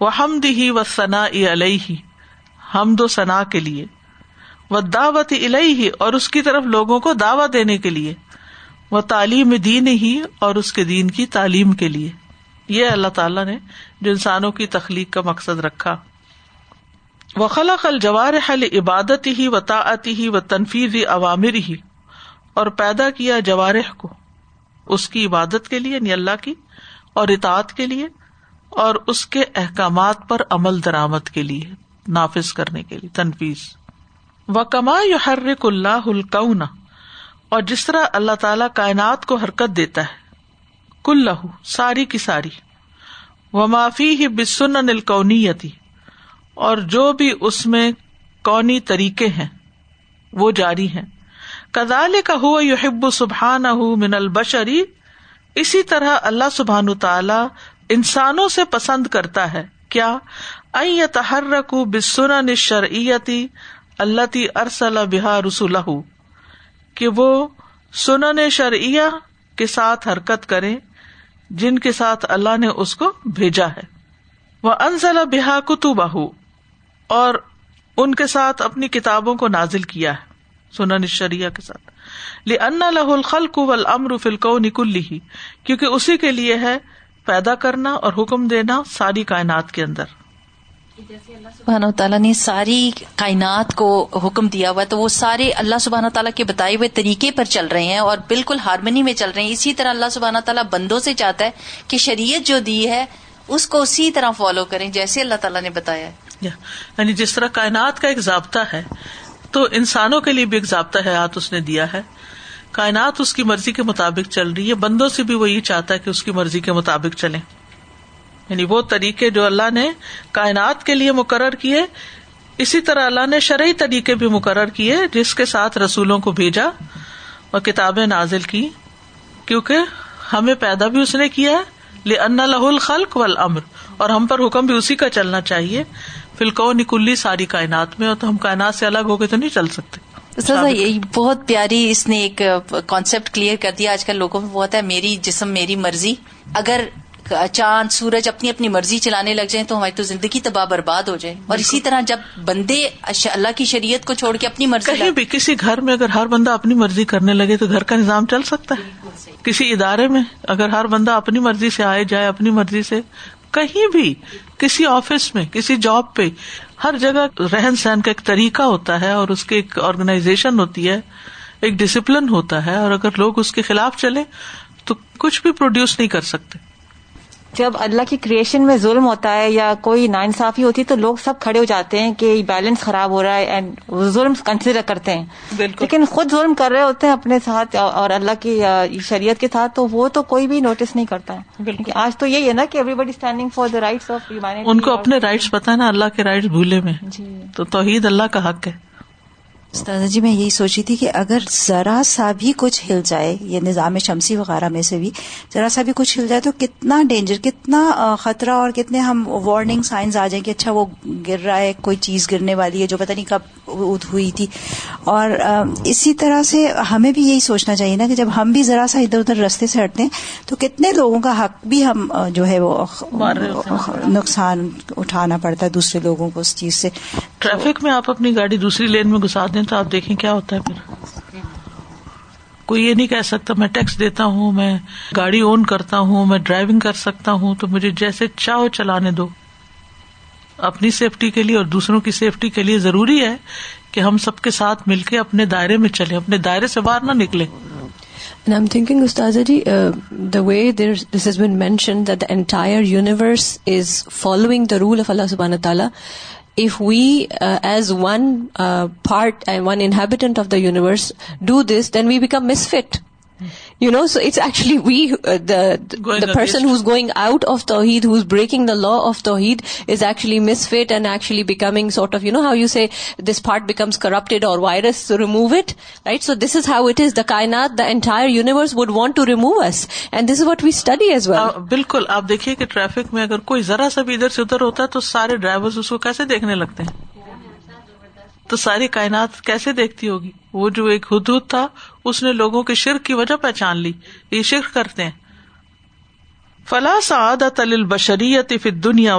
وہ ہم کے لیے وہ دعوت اور اس کی طرف لوگوں کو دعوی دینے کے لیے وہ تعلیم دین ہی اور اس کے دین کی تعلیم کے لیے یہ اللہ تعالیٰ نے جو انسانوں کی تخلیق کا مقصد رکھا وہ خلا الجوار جوار عبادت ہی و تاعتی ہی و تنفیر عوامر ہی اور پیدا کیا جوارح کو اس کی عبادت کے لیے یعنی اللہ کی اور اطاعت کے لیے اور اس کے احکامات پر عمل درآمد کے لیے نافذ کرنے کے لیے تنفیز و کما یو ہر الکون اور جس طرح اللہ تعالی کائنات کو حرکت دیتا ہے کلو ساری کی ساری و معافی ہی بسن نل اور جو بھی اس میں کونی طریقے ہیں وہ جاری ہیں کدال کا یو ہب سبحان من البشری اسی طرح اللہ سبحان تعالی انسانوں سے پسند کرتا ہے کیا تحرک بسن شرعتی اللہ تی ارسل بحا رس الح وہ سنن شرعیہ کے ساتھ حرکت کرے جن کے ساتھ اللہ نے اس کو بھیجا ہے وہ انزلا بحا کتبہ اور ان کے ساتھ اپنی کتابوں کو نازل کیا ہے سونا نشریا کے ساتھ كله کیونکہ اسی کے لیے ہے پیدا کرنا اور حکم دینا ساری کائنات کے اندر سبحان اللہ تعالیٰ نے ساری کائنات کو حکم دیا ہوا تو وہ سارے اللہ سبحان تعالیٰ کے بتائے ہوئے طریقے پر چل رہے ہیں اور بالکل ہارمنی میں چل رہے ہیں اسی طرح اللہ سبحان تعالیٰ بندوں سے چاہتا ہے کہ شریعت جو دی ہے اس کو اسی طرح فالو کریں جیسے اللہ تعالیٰ نے بتایا یعنی جس طرح کائنات کا ایک ضابطہ ہے تو انسانوں کے لیے بھی ایک ضابطہ حیات اس نے دیا ہے کائنات اس کی مرضی کے مطابق چل رہی ہے بندوں سے بھی وہ یہ چاہتا ہے کہ اس کی مرضی کے مطابق چلے یعنی وہ طریقے جو اللہ نے کائنات کے لیے مقرر کیے اسی طرح اللہ نے شرعی طریقے بھی مقرر کیے جس کے ساتھ رسولوں کو بھیجا اور کتابیں نازل کی کیونکہ ہمیں پیدا بھی اس نے کیا لہ لاہل خلق و اور ہم پر حکم بھی اسی کا چلنا چاہیے فلکو نکلی ساری کائنات میں اور تو ہم کائنات سے الگ ہو کے تو نہیں چل سکتے یہ بہت پیاری اس نے ایک کانسیپٹ کلیئر کر دیا آج کل لوگوں میں بہت ہے میری جسم میری مرضی اگر چاند سورج اپنی اپنی مرضی چلانے لگ جائیں تو ہماری تو زندگی تباہ برباد ہو جائے اور اسی طرح جب بندے اللہ کی شریعت کو چھوڑ کے اپنی مرضی کہیں بھی کسی گھر میں اگر ہر بندہ اپنی مرضی کرنے لگے تو گھر کا نظام چل سکتا ہے کسی ادارے میں اگر ہر بندہ اپنی مرضی سے آئے جائے اپنی مرضی سے کہیں بھی کسی آفس میں کسی جاب پہ ہر جگہ رہن سہن کا ایک طریقہ ہوتا ہے اور اس کی ایک آرگنائزیشن ہوتی ہے ایک ڈسپلن ہوتا ہے اور اگر لوگ اس کے خلاف چلے تو کچھ بھی پروڈیوس نہیں کر سکتے جب اللہ کی کریشن میں ظلم ہوتا ہے یا کوئی نا انصافی ہوتی ہے تو لوگ سب کھڑے ہو جاتے ہیں کہ بیلنس خراب ہو رہا ہے اینڈ ظلم کنسیڈر کرتے ہیں بالکل. لیکن خود ظلم کر رہے ہوتے ہیں اپنے ساتھ اور اللہ کی شریعت کے ساتھ تو وہ تو کوئی بھی نوٹس نہیں کرتا ہے بالکل آج تو یہی ہے نا کہ everybody standing for the rights of ان کو اپنے رائٹس پتا ہے نا اللہ کے رائٹس بھولے میں جی تو توحید اللہ کا حق ہے استاد جی میں یہی سوچی تھی کہ اگر ذرا سا بھی کچھ ہل جائے یہ نظام شمسی وغیرہ میں سے بھی ذرا سا بھی کچھ ہل جائے تو کتنا ڈینجر کتنا خطرہ اور کتنے ہم وارننگ سائنز آ جائیں کہ اچھا وہ گر رہا ہے کوئی چیز گرنے والی ہے جو پتہ نہیں کب ہوئی تھی اور اسی طرح سے ہمیں بھی یہی سوچنا چاہیے نا کہ جب ہم بھی ذرا سا ادھر ادھر رستے سے ہٹتے ہیں تو کتنے لوگوں کا حق بھی ہم جو ہے وہ نقصان اٹھانا پڑتا ہے دوسرے لوگوں کو اس چیز سے ٹریفک میں آپ اپنی گاڑی دوسری لین میں گھسا دیں تو آپ دیکھیں کیا ہوتا ہے پھر کوئی یہ نہیں کہہ سکتا میں ٹیکس دیتا ہوں میں گاڑی اون کرتا ہوں میں ڈرائیونگ کر سکتا ہوں تو مجھے جیسے چاہو چلانے دو اپنی سیفٹی کے لیے اور دوسروں کی سیفٹی کے لیے ضروری ہے کہ ہم سب کے ساتھ مل کے اپنے دائرے میں چلے اپنے دائرے سے باہر نہ نکلے نکلیں جی وے آف اللہ سبان تعالیٰ if we uh, as one uh, part and one inhabitant of the universe do this, then we become misfit. You know so it's actually we the person who is going out of توحید who's breaking the law of توحید is actually misfit and actually becoming sort of you know how you see this part becomes corrupted اور virus to it right so this is how it is the کائنات the entire universe would want to remove us and this is what we study as well بالکل آپ دیکھیے کہ traffic میں اگر کوئی ذرا سا بھی ادھر سے ادھر ہوتا ہے تو سارے ڈرائیور اس کو کیسے دیکھنے لگتے ہیں تو ساری کائنات کیسے دیکھتی ہوگی وہ جو ایک حدود تھا اس نے لوگوں کی شرک کی وجہ پہچان لی یہ شرک کرتے ہیں فلاں البشریت فی دنیا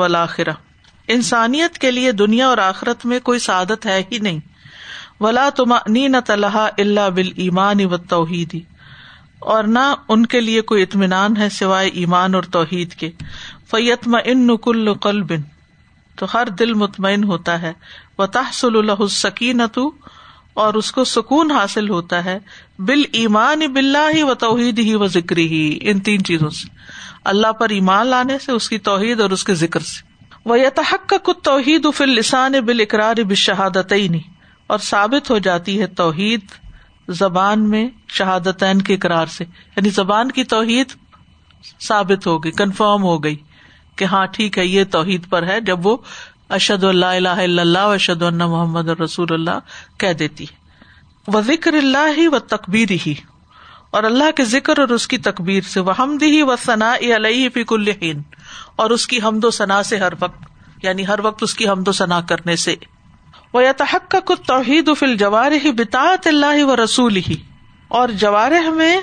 اور آخرت میں کوئی سعادت ہے ہی نہیں ولا تما نی نہ بال ایمان و توحیدی اور نہ ان کے لیے کوئی اطمینان ہے سوائے ایمان اور توحید کے فیتما ان نقل بن تو ہر دل مطمئن ہوتا ہے وہ تحصل السکین تو اور اس کو سکون حاصل ہوتا ہے بال ایمان بلا ہی و توحید ہی و ذکر ہی ان تین چیزوں سے اللہ پر ایمان لانے سے اس کی توحید اور اس کے ذکر سے وہ یتحق کا توحید فل لسان بال اقرار بال شہادت اور ثابت ہو جاتی ہے توحید زبان میں شہادت کے اقرار سے یعنی زبان کی توحید ثابت ہو گئی کنفرم ہو گئی کہ ہاں ٹھیک ہے یہ توحید پر ہے جب وہ اشد اللہ الہ اللہ و اشد اللہ محمد رسول اللہ کہ دیتی ہے وہ ذکر اللہ ہی و تقبیر ہی اور اللہ کے ذکر اور اس کی تقبیر سے وہ حمد ہی و ثنا علیہ فک الحین اور اس کی حمد و ثنا سے ہر وقت یعنی ہر وقت اس کی حمد و ثنا کرنے سے وہ یتحق کا کچھ توحید و فل جوار ہی بتاط اللہ و رسول ہی اور جوارح میں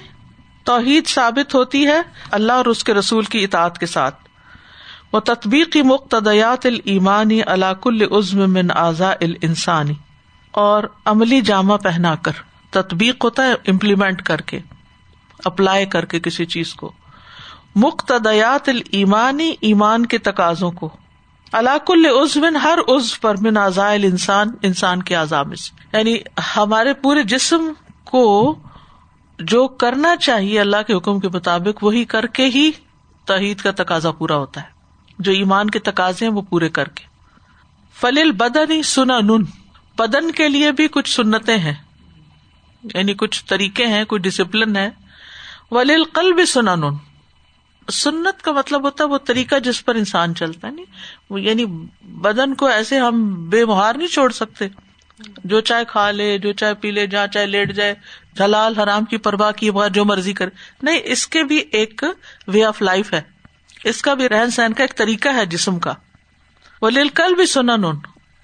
توحید ثابت ہوتی ہے اللہ اور اس کے رسول کی اطاعت کے ساتھ تطبیق کی مقتدیات المانی علاق العزم من آزا ال انسانی اور عملی جامہ پہنا کر تطبیق ہوتا ہے امپلیمنٹ کر کے اپلائی کر کے کسی چیز کو مقتدیات المانی ایمان کے تقاضوں کو علاق العزم ہر عزم پر من آزا ال انسان انسان کے سے یعنی ہمارے پورے جسم کو جو کرنا چاہیے اللہ کے حکم کے مطابق وہی کر کے ہی تحید کا تقاضا پورا ہوتا ہے جو ایمان کے تقاضے ہیں وہ پورے کر کے فلیل بدن سنا نن بدن کے لیے بھی کچھ سنتیں ہیں یعنی کچھ طریقے ہیں کچھ ڈسپلن ہے ولیل کل بھی سنا نن سنت کا مطلب ہوتا ہے وہ طریقہ جس پر انسان چلتا ہے نی یعنی- وہ یعنی بدن کو ایسے ہم بے مہار نہیں چھوڑ سکتے جو چاہے کھا لے جو چاہے پی لے جہاں چاہے لیٹ جائے جلال حرام کی پرواہ کی جو مرضی کرے نہیں اس کے بھی ایک وے آف لائف ہے اس کا بھی رہن سہن کا ایک طریقہ ہے جسم کا ولیل کل بھی سنا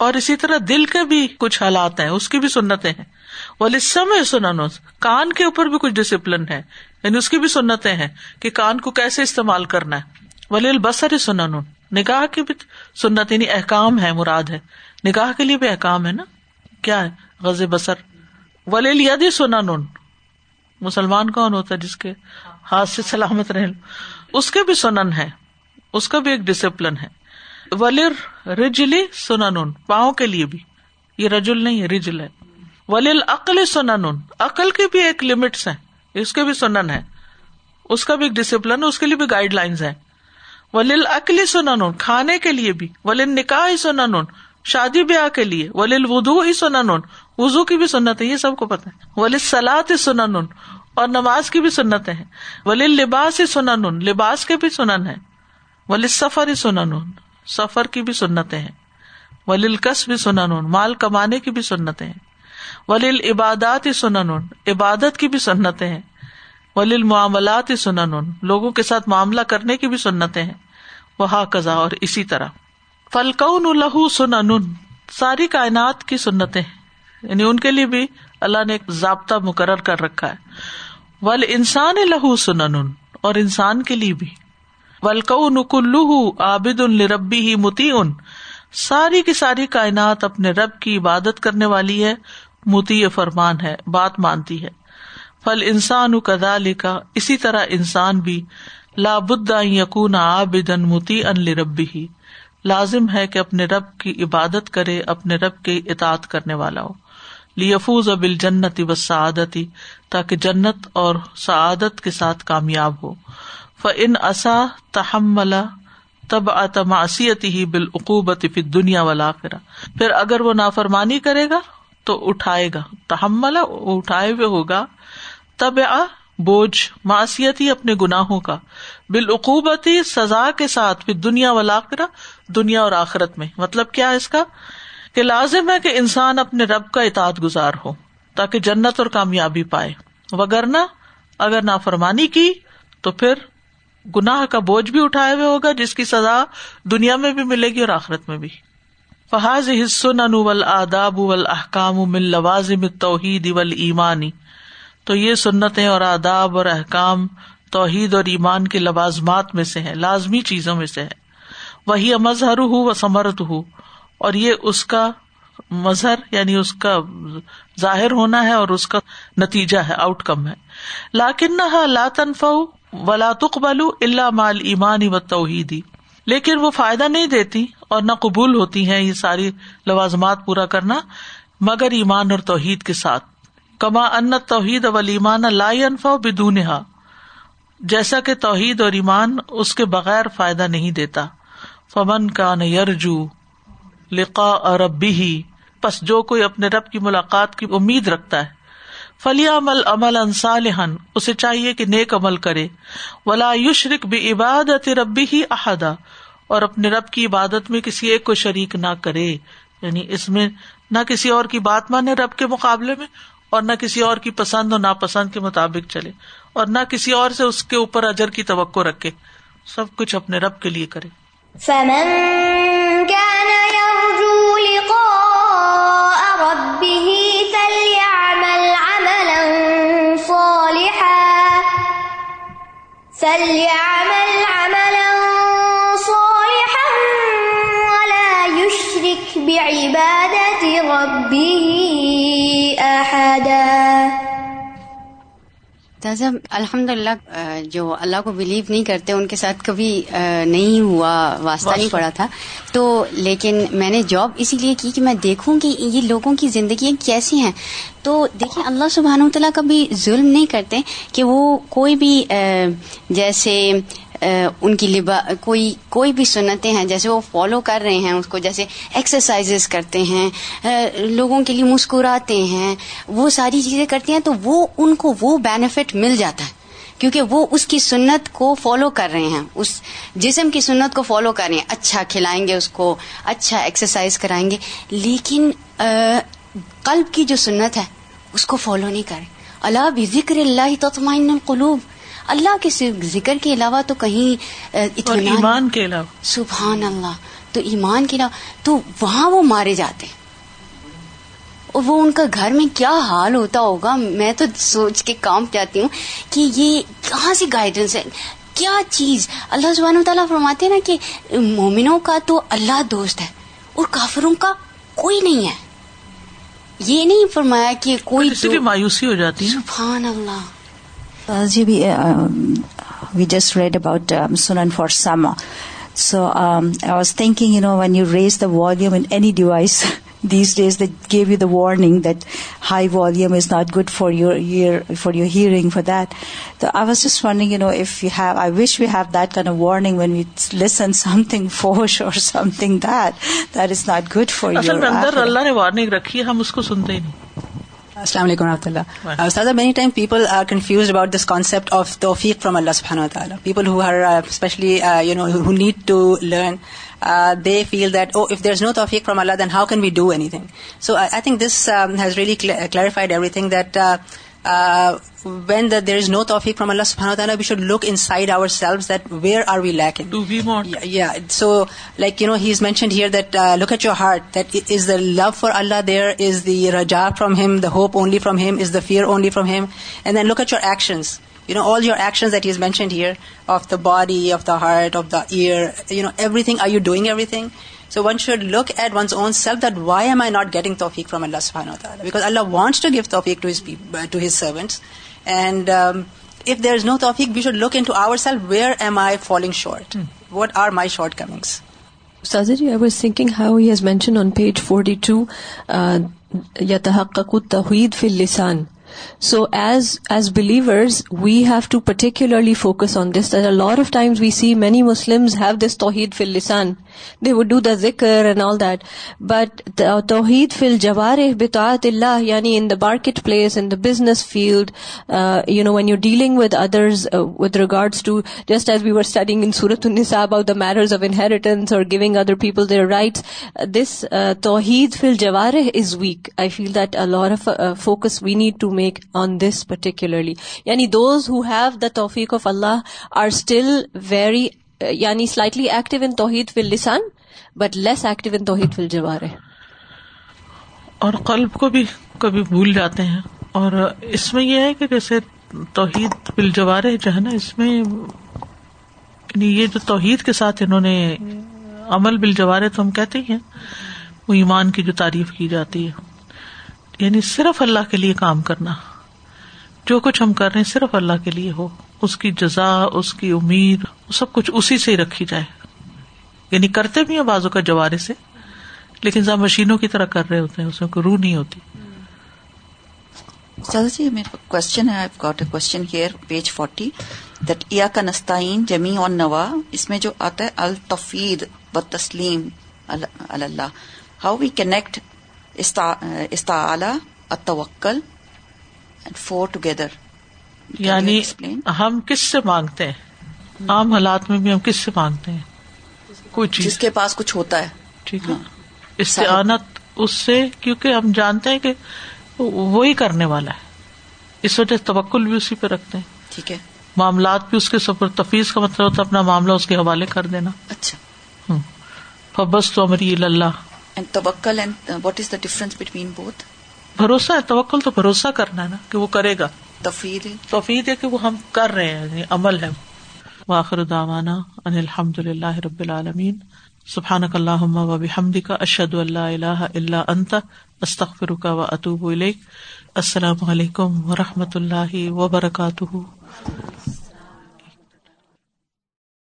اور اسی طرح دل کے بھی کچھ حالات ہیں اس کی بھی سنتے ہیں ہے کان کے اوپر بھی کچھ ڈسپلن یعنی اس کی بھی سنتیں ہیں کہ کان کو کیسے استعمال کرنا ہے ولیل بسر سنا نگاہ کی بھی سنت یعنی احکام ہے مراد ہے نگاہ کے لیے بھی احکام ہے نا کیا ہے غز بسر ولیل ید سنن مسلمان کون ہوتا ہے جس کے ہاتھ سے سلامت رہ لو اس کے بھی سنن ہے اس کا بھی ایک ڈسپلن ہے ولر رجلی سنن پاؤں کے لیے بھی یہ رجل نہیں ہے رجل ہے ولیل عقل سنن عقل کے بھی ایک لمٹس ہیں اس کے بھی سنن ہے اس کا بھی ایک ڈسپلن ہے اس کے لیے بھی گائڈ لائنز ہیں ولیل عقل سنن کھانے کے لیے بھی ولیل نکاح سنن شادی بیاہ کے لیے ولیل ودو ہی سنن وضو کی بھی سنت ہے یہ سب کو پتا ہے ولی سلاد سنن اور نماز کی بھی سنتیں ہیں ولی لباس سنن لباس کے بھی سنن ہے ولی سفر ہی سنن سفر کی بھی سنتیں ہیں ولیل کس بھی سنن مال کمانے کی بھی سنتیں ہیں ولیل عبادات ہی سنن عبادت کی بھی سنتیں ہیں ولیل معاملات ہی سنن لوگوں کے ساتھ معاملہ کرنے کی بھی سنتیں ہیں وہ قزا اور اسی طرح فلکون لہو سنن ساری کائنات کی سنتیں ہیں یعنی ان کے لیے بھی اللہ نے ایک ضابطہ مقرر کر رکھا ہے ول انسان لہو سنن اور انسان کے لیے بھی ولک ال ربی ہی متی ان ساری کی ساری کائنات اپنے رب کی عبادت کرنے والی ہے متی فرمان ہے بات مانتی ہے پل انسان کدا لکھا اسی طرح انسان بھی یقون آبد ان متی ان لبی ہی لازم ہے کہ اپنے رب کی عبادت کرے اپنے رب کے اطاط کرنے والا ہو لیفوز جنت و سعادتی تاکہ جنت اور سعادت کے ساتھ کامیاب ہو فن اثا تحملا تب ہی بالعقوبت پھر دنیا والا پھر اگر وہ نافرمانی کرے گا تو اٹھائے گا تحملہ اٹھائے ہوئے ہوگا تب آ بوجھ معاسی اپنے گناہوں کا بالعقوبتی سزا کے ساتھ پھر دنیا والا دنیا اور آخرت میں مطلب کیا اس کا کہ لازم ہے کہ انسان اپنے رب کا اطاعت گزار ہو تاکہ جنت اور کامیابی پائے وگرنا اگر نافرمانی کی تو پھر گناہ کا بوجھ بھی اٹھایا ہوئے ہوگا جس کی سزا دنیا میں بھی ملے گی اور آخرت میں بھی فحاظ حصن اول آداب اول احکام امل لوازم توحید اول ایمانی تو یہ سنتیں اور آداب اور احکام توحید اور ایمان کے لوازمات میں سے ہے لازمی چیزوں میں سے ہے وہی امہر ہوں و سمرت ہوں اور یہ اس کا مظہر یعنی اس کا ظاہر ہونا ہے اور اس کا نتیجہ ہے آؤٹ کم ہے لاکن لا لاكنف و مال بلو و توحیدی لیکن وہ فائدہ نہیں دیتی اور نہ قبول ہوتی ہیں یہ ساری لوازمات پورا کرنا مگر ایمان اور توحید کے ساتھ کما ان توحید ایمان لا انفا بدون جیسا کہ توحید اور ایمان اس کے بغیر فائدہ نہیں دیتا فمن کا نرجو لقا اور ربی ہی بس جو کوئی اپنے رب کی ملاقات کی امید رکھتا ہے فلی عمل عمل انصالحن اسے چاہیے کہ نیک عمل کرے ولا یشرک بھی عبادت ربی ہی احدا اور اپنے رب کی عبادت میں کسی ایک کو شریک نہ کرے یعنی اس میں نہ کسی اور کی بات مانے رب کے مقابلے میں اور نہ کسی اور کی پسند اور ناپسند کے مطابق چلے اور نہ کسی اور سے اس کے اوپر اجر کی توقع رکھے سب کچھ اپنے رب کے لیے کرے کلیا ملیا ملا سوہتی وبھی اہد الحمد للہ جو اللہ کو بلیو نہیں کرتے ان کے ساتھ کبھی نہیں ہوا واسطہ نہیں پڑا تھا تو لیکن میں نے جاب اسی لیے کی کہ میں دیکھوں کہ یہ لوگوں کی زندگیاں کیسی ہیں تو دیکھیں اللہ سبحانہ تعالیٰ کبھی ظلم نہیں کرتے کہ وہ کوئی بھی جیسے ان کی لبا کوئی کوئی بھی سنتیں ہیں جیسے وہ فالو کر رہے ہیں اس کو جیسے ایکسرسائزز کرتے ہیں لوگوں کے لیے مسکراتے ہیں وہ ساری چیزیں کرتے ہیں تو وہ ان کو وہ بینیفٹ مل جاتا ہے کیونکہ وہ اس کی سنت کو فالو کر رہے ہیں اس جسم کی سنت کو فالو کر رہے ہیں اچھا کھلائیں گے اس کو اچھا ایکسرسائز کرائیں گے لیکن قلب کی جو سنت ہے اس کو فالو نہیں کریں اللہ بھی ذکر اللہ تطمئن القلوب اللہ کے ذکر کے علاوہ تو کہیں ایمان کے علاوہ سبحان اللہ تو ایمان کے علاوہ تو وہاں وہ مارے جاتے اور وہ ان کا گھر میں کیا حال ہوتا ہوگا میں تو سوچ کے کام جاتی ہوں کہ یہ کہاں سے گائیڈنس ہے کیا چیز اللہ تعالیٰ فرماتے ہیں نا کہ مومنوں کا تو اللہ دوست ہے اور کافروں کا کوئی نہیں ہے یہ نہیں فرمایا کہ کوئی مایوسی ہو جاتی سبحان اللہ جی وی جسٹ ریڈ اباؤٹ سنن for some so I was thinking you know when you raise the volume in any device these days that give you the warning that high volume is not good for your ear for your hearing for that تو I was just warning you know if you have I wish you have that kind of warning when you listen some thing فورش اور something that that is not good for you اللہ نے warning رکھی ہے ہم اس کو سنتے ہی نہیں السلام علیکم رحمۃ اللہ time people are confused about this concept of توفیق فرام اللہ و تعالیٰ people who are especially you know who need to learn they feel that oh if there is no توفیق from Allah then how can we do anything so I think this has really clarified everything that when there is no توفیق from اللہ سبحانہ تعالیٰ we should look inside our self that where are we لیکن so like you know he is mentioned here that look at your heart that is the love for Allah there is the رجا from him the hope only from him is the fear only from him and then look at your actions you know all your actions that is mentioned here of the body of the heart of the ear you know every thing are you doing everything so one should look at one's own self that why am I not getting توفیق from اللہ سبحانہ ہوتا ہے because Allah wants to give توفیق to his to his servants and if there is no توفیق we should look into our self where am I following short what are my shortcomings سازری I was thinking how he has mention on page forty two یا تحقیق تحید فی السان so as as believers we have to particularly focus on this lot of times we see many Muslim they would do the ذکر and all that but توحید فل جوار جواہ اللہ یعنی in the marketplace in the business field you know when you dealing with others with regard to just as we were studying in سورت انسا about the matters of inheritance or giving other people their rights this توحید فل جوار is weak I feel that of focus we need to make توفیق of Allah are still very یعنی, uh, یعنی قلب کو یعنی یہ جو توحید کے ساتھ عمل جوارے تو ہم کہتے ہی ایمان کی جو تعریف کی جاتی ہے یعنی صرف اللہ کے لیے کام کرنا جو کچھ ہم کر رہے ہیں صرف اللہ کے لیے ہو اس کی جزا اس کی امید سب کچھ اسی سے ہی رکھی جائے یعنی کرتے بھی ہیں بازو کا جوارے سے لیکن سب مشینوں کی طرح کر رہے ہوتے ہیں اس میں کوئی روح نہیں ہوتی سر جی میرا کوشچن کوشچن ہے ہیئر پیج فورٹی کا جمی اور نوا اس میں جو آتا ہے التفید و تسلیم اللہ ہاؤ وی کنیکٹ استعلی فور ٹوگیدر یعنی ہم کس سے مانگتے ہیں عام حالات میں بھی ہم کس سے مانگتے ہیں کوئی چیز جس کے پاس کچھ ہوتا ہے ٹھیک ہے ہاں. استعانت اس سے کیونکہ ہم جانتے ہیں کہ وہی کرنے والا ہے اس وجہ سے توکل بھی اسی پہ رکھتے ہیں ٹھیک ہے معاملات بھی اس کے سفر تفیظ کا مطلب ہوتا ہے اپنا معاملہ اس کے حوالے کر دینا اچھا بس تو امری اللہ اینڈ توکل and what is the difference between both بھروسہ ہے توکل تو بھروسہ کرنا ہے نا کہ وہ کرے گا توفید توفید ہے کہ وہ ہم کر رہے ہیں یعنی عمل ہے واخر دعوانا ان الحمد للہ رب العالمین سبحانک اللہم و بحمدک اشہد اللہ الہ الا انت استغفرک و اتوب علیک السلام علیکم و رحمۃ اللہ وبرکاتہ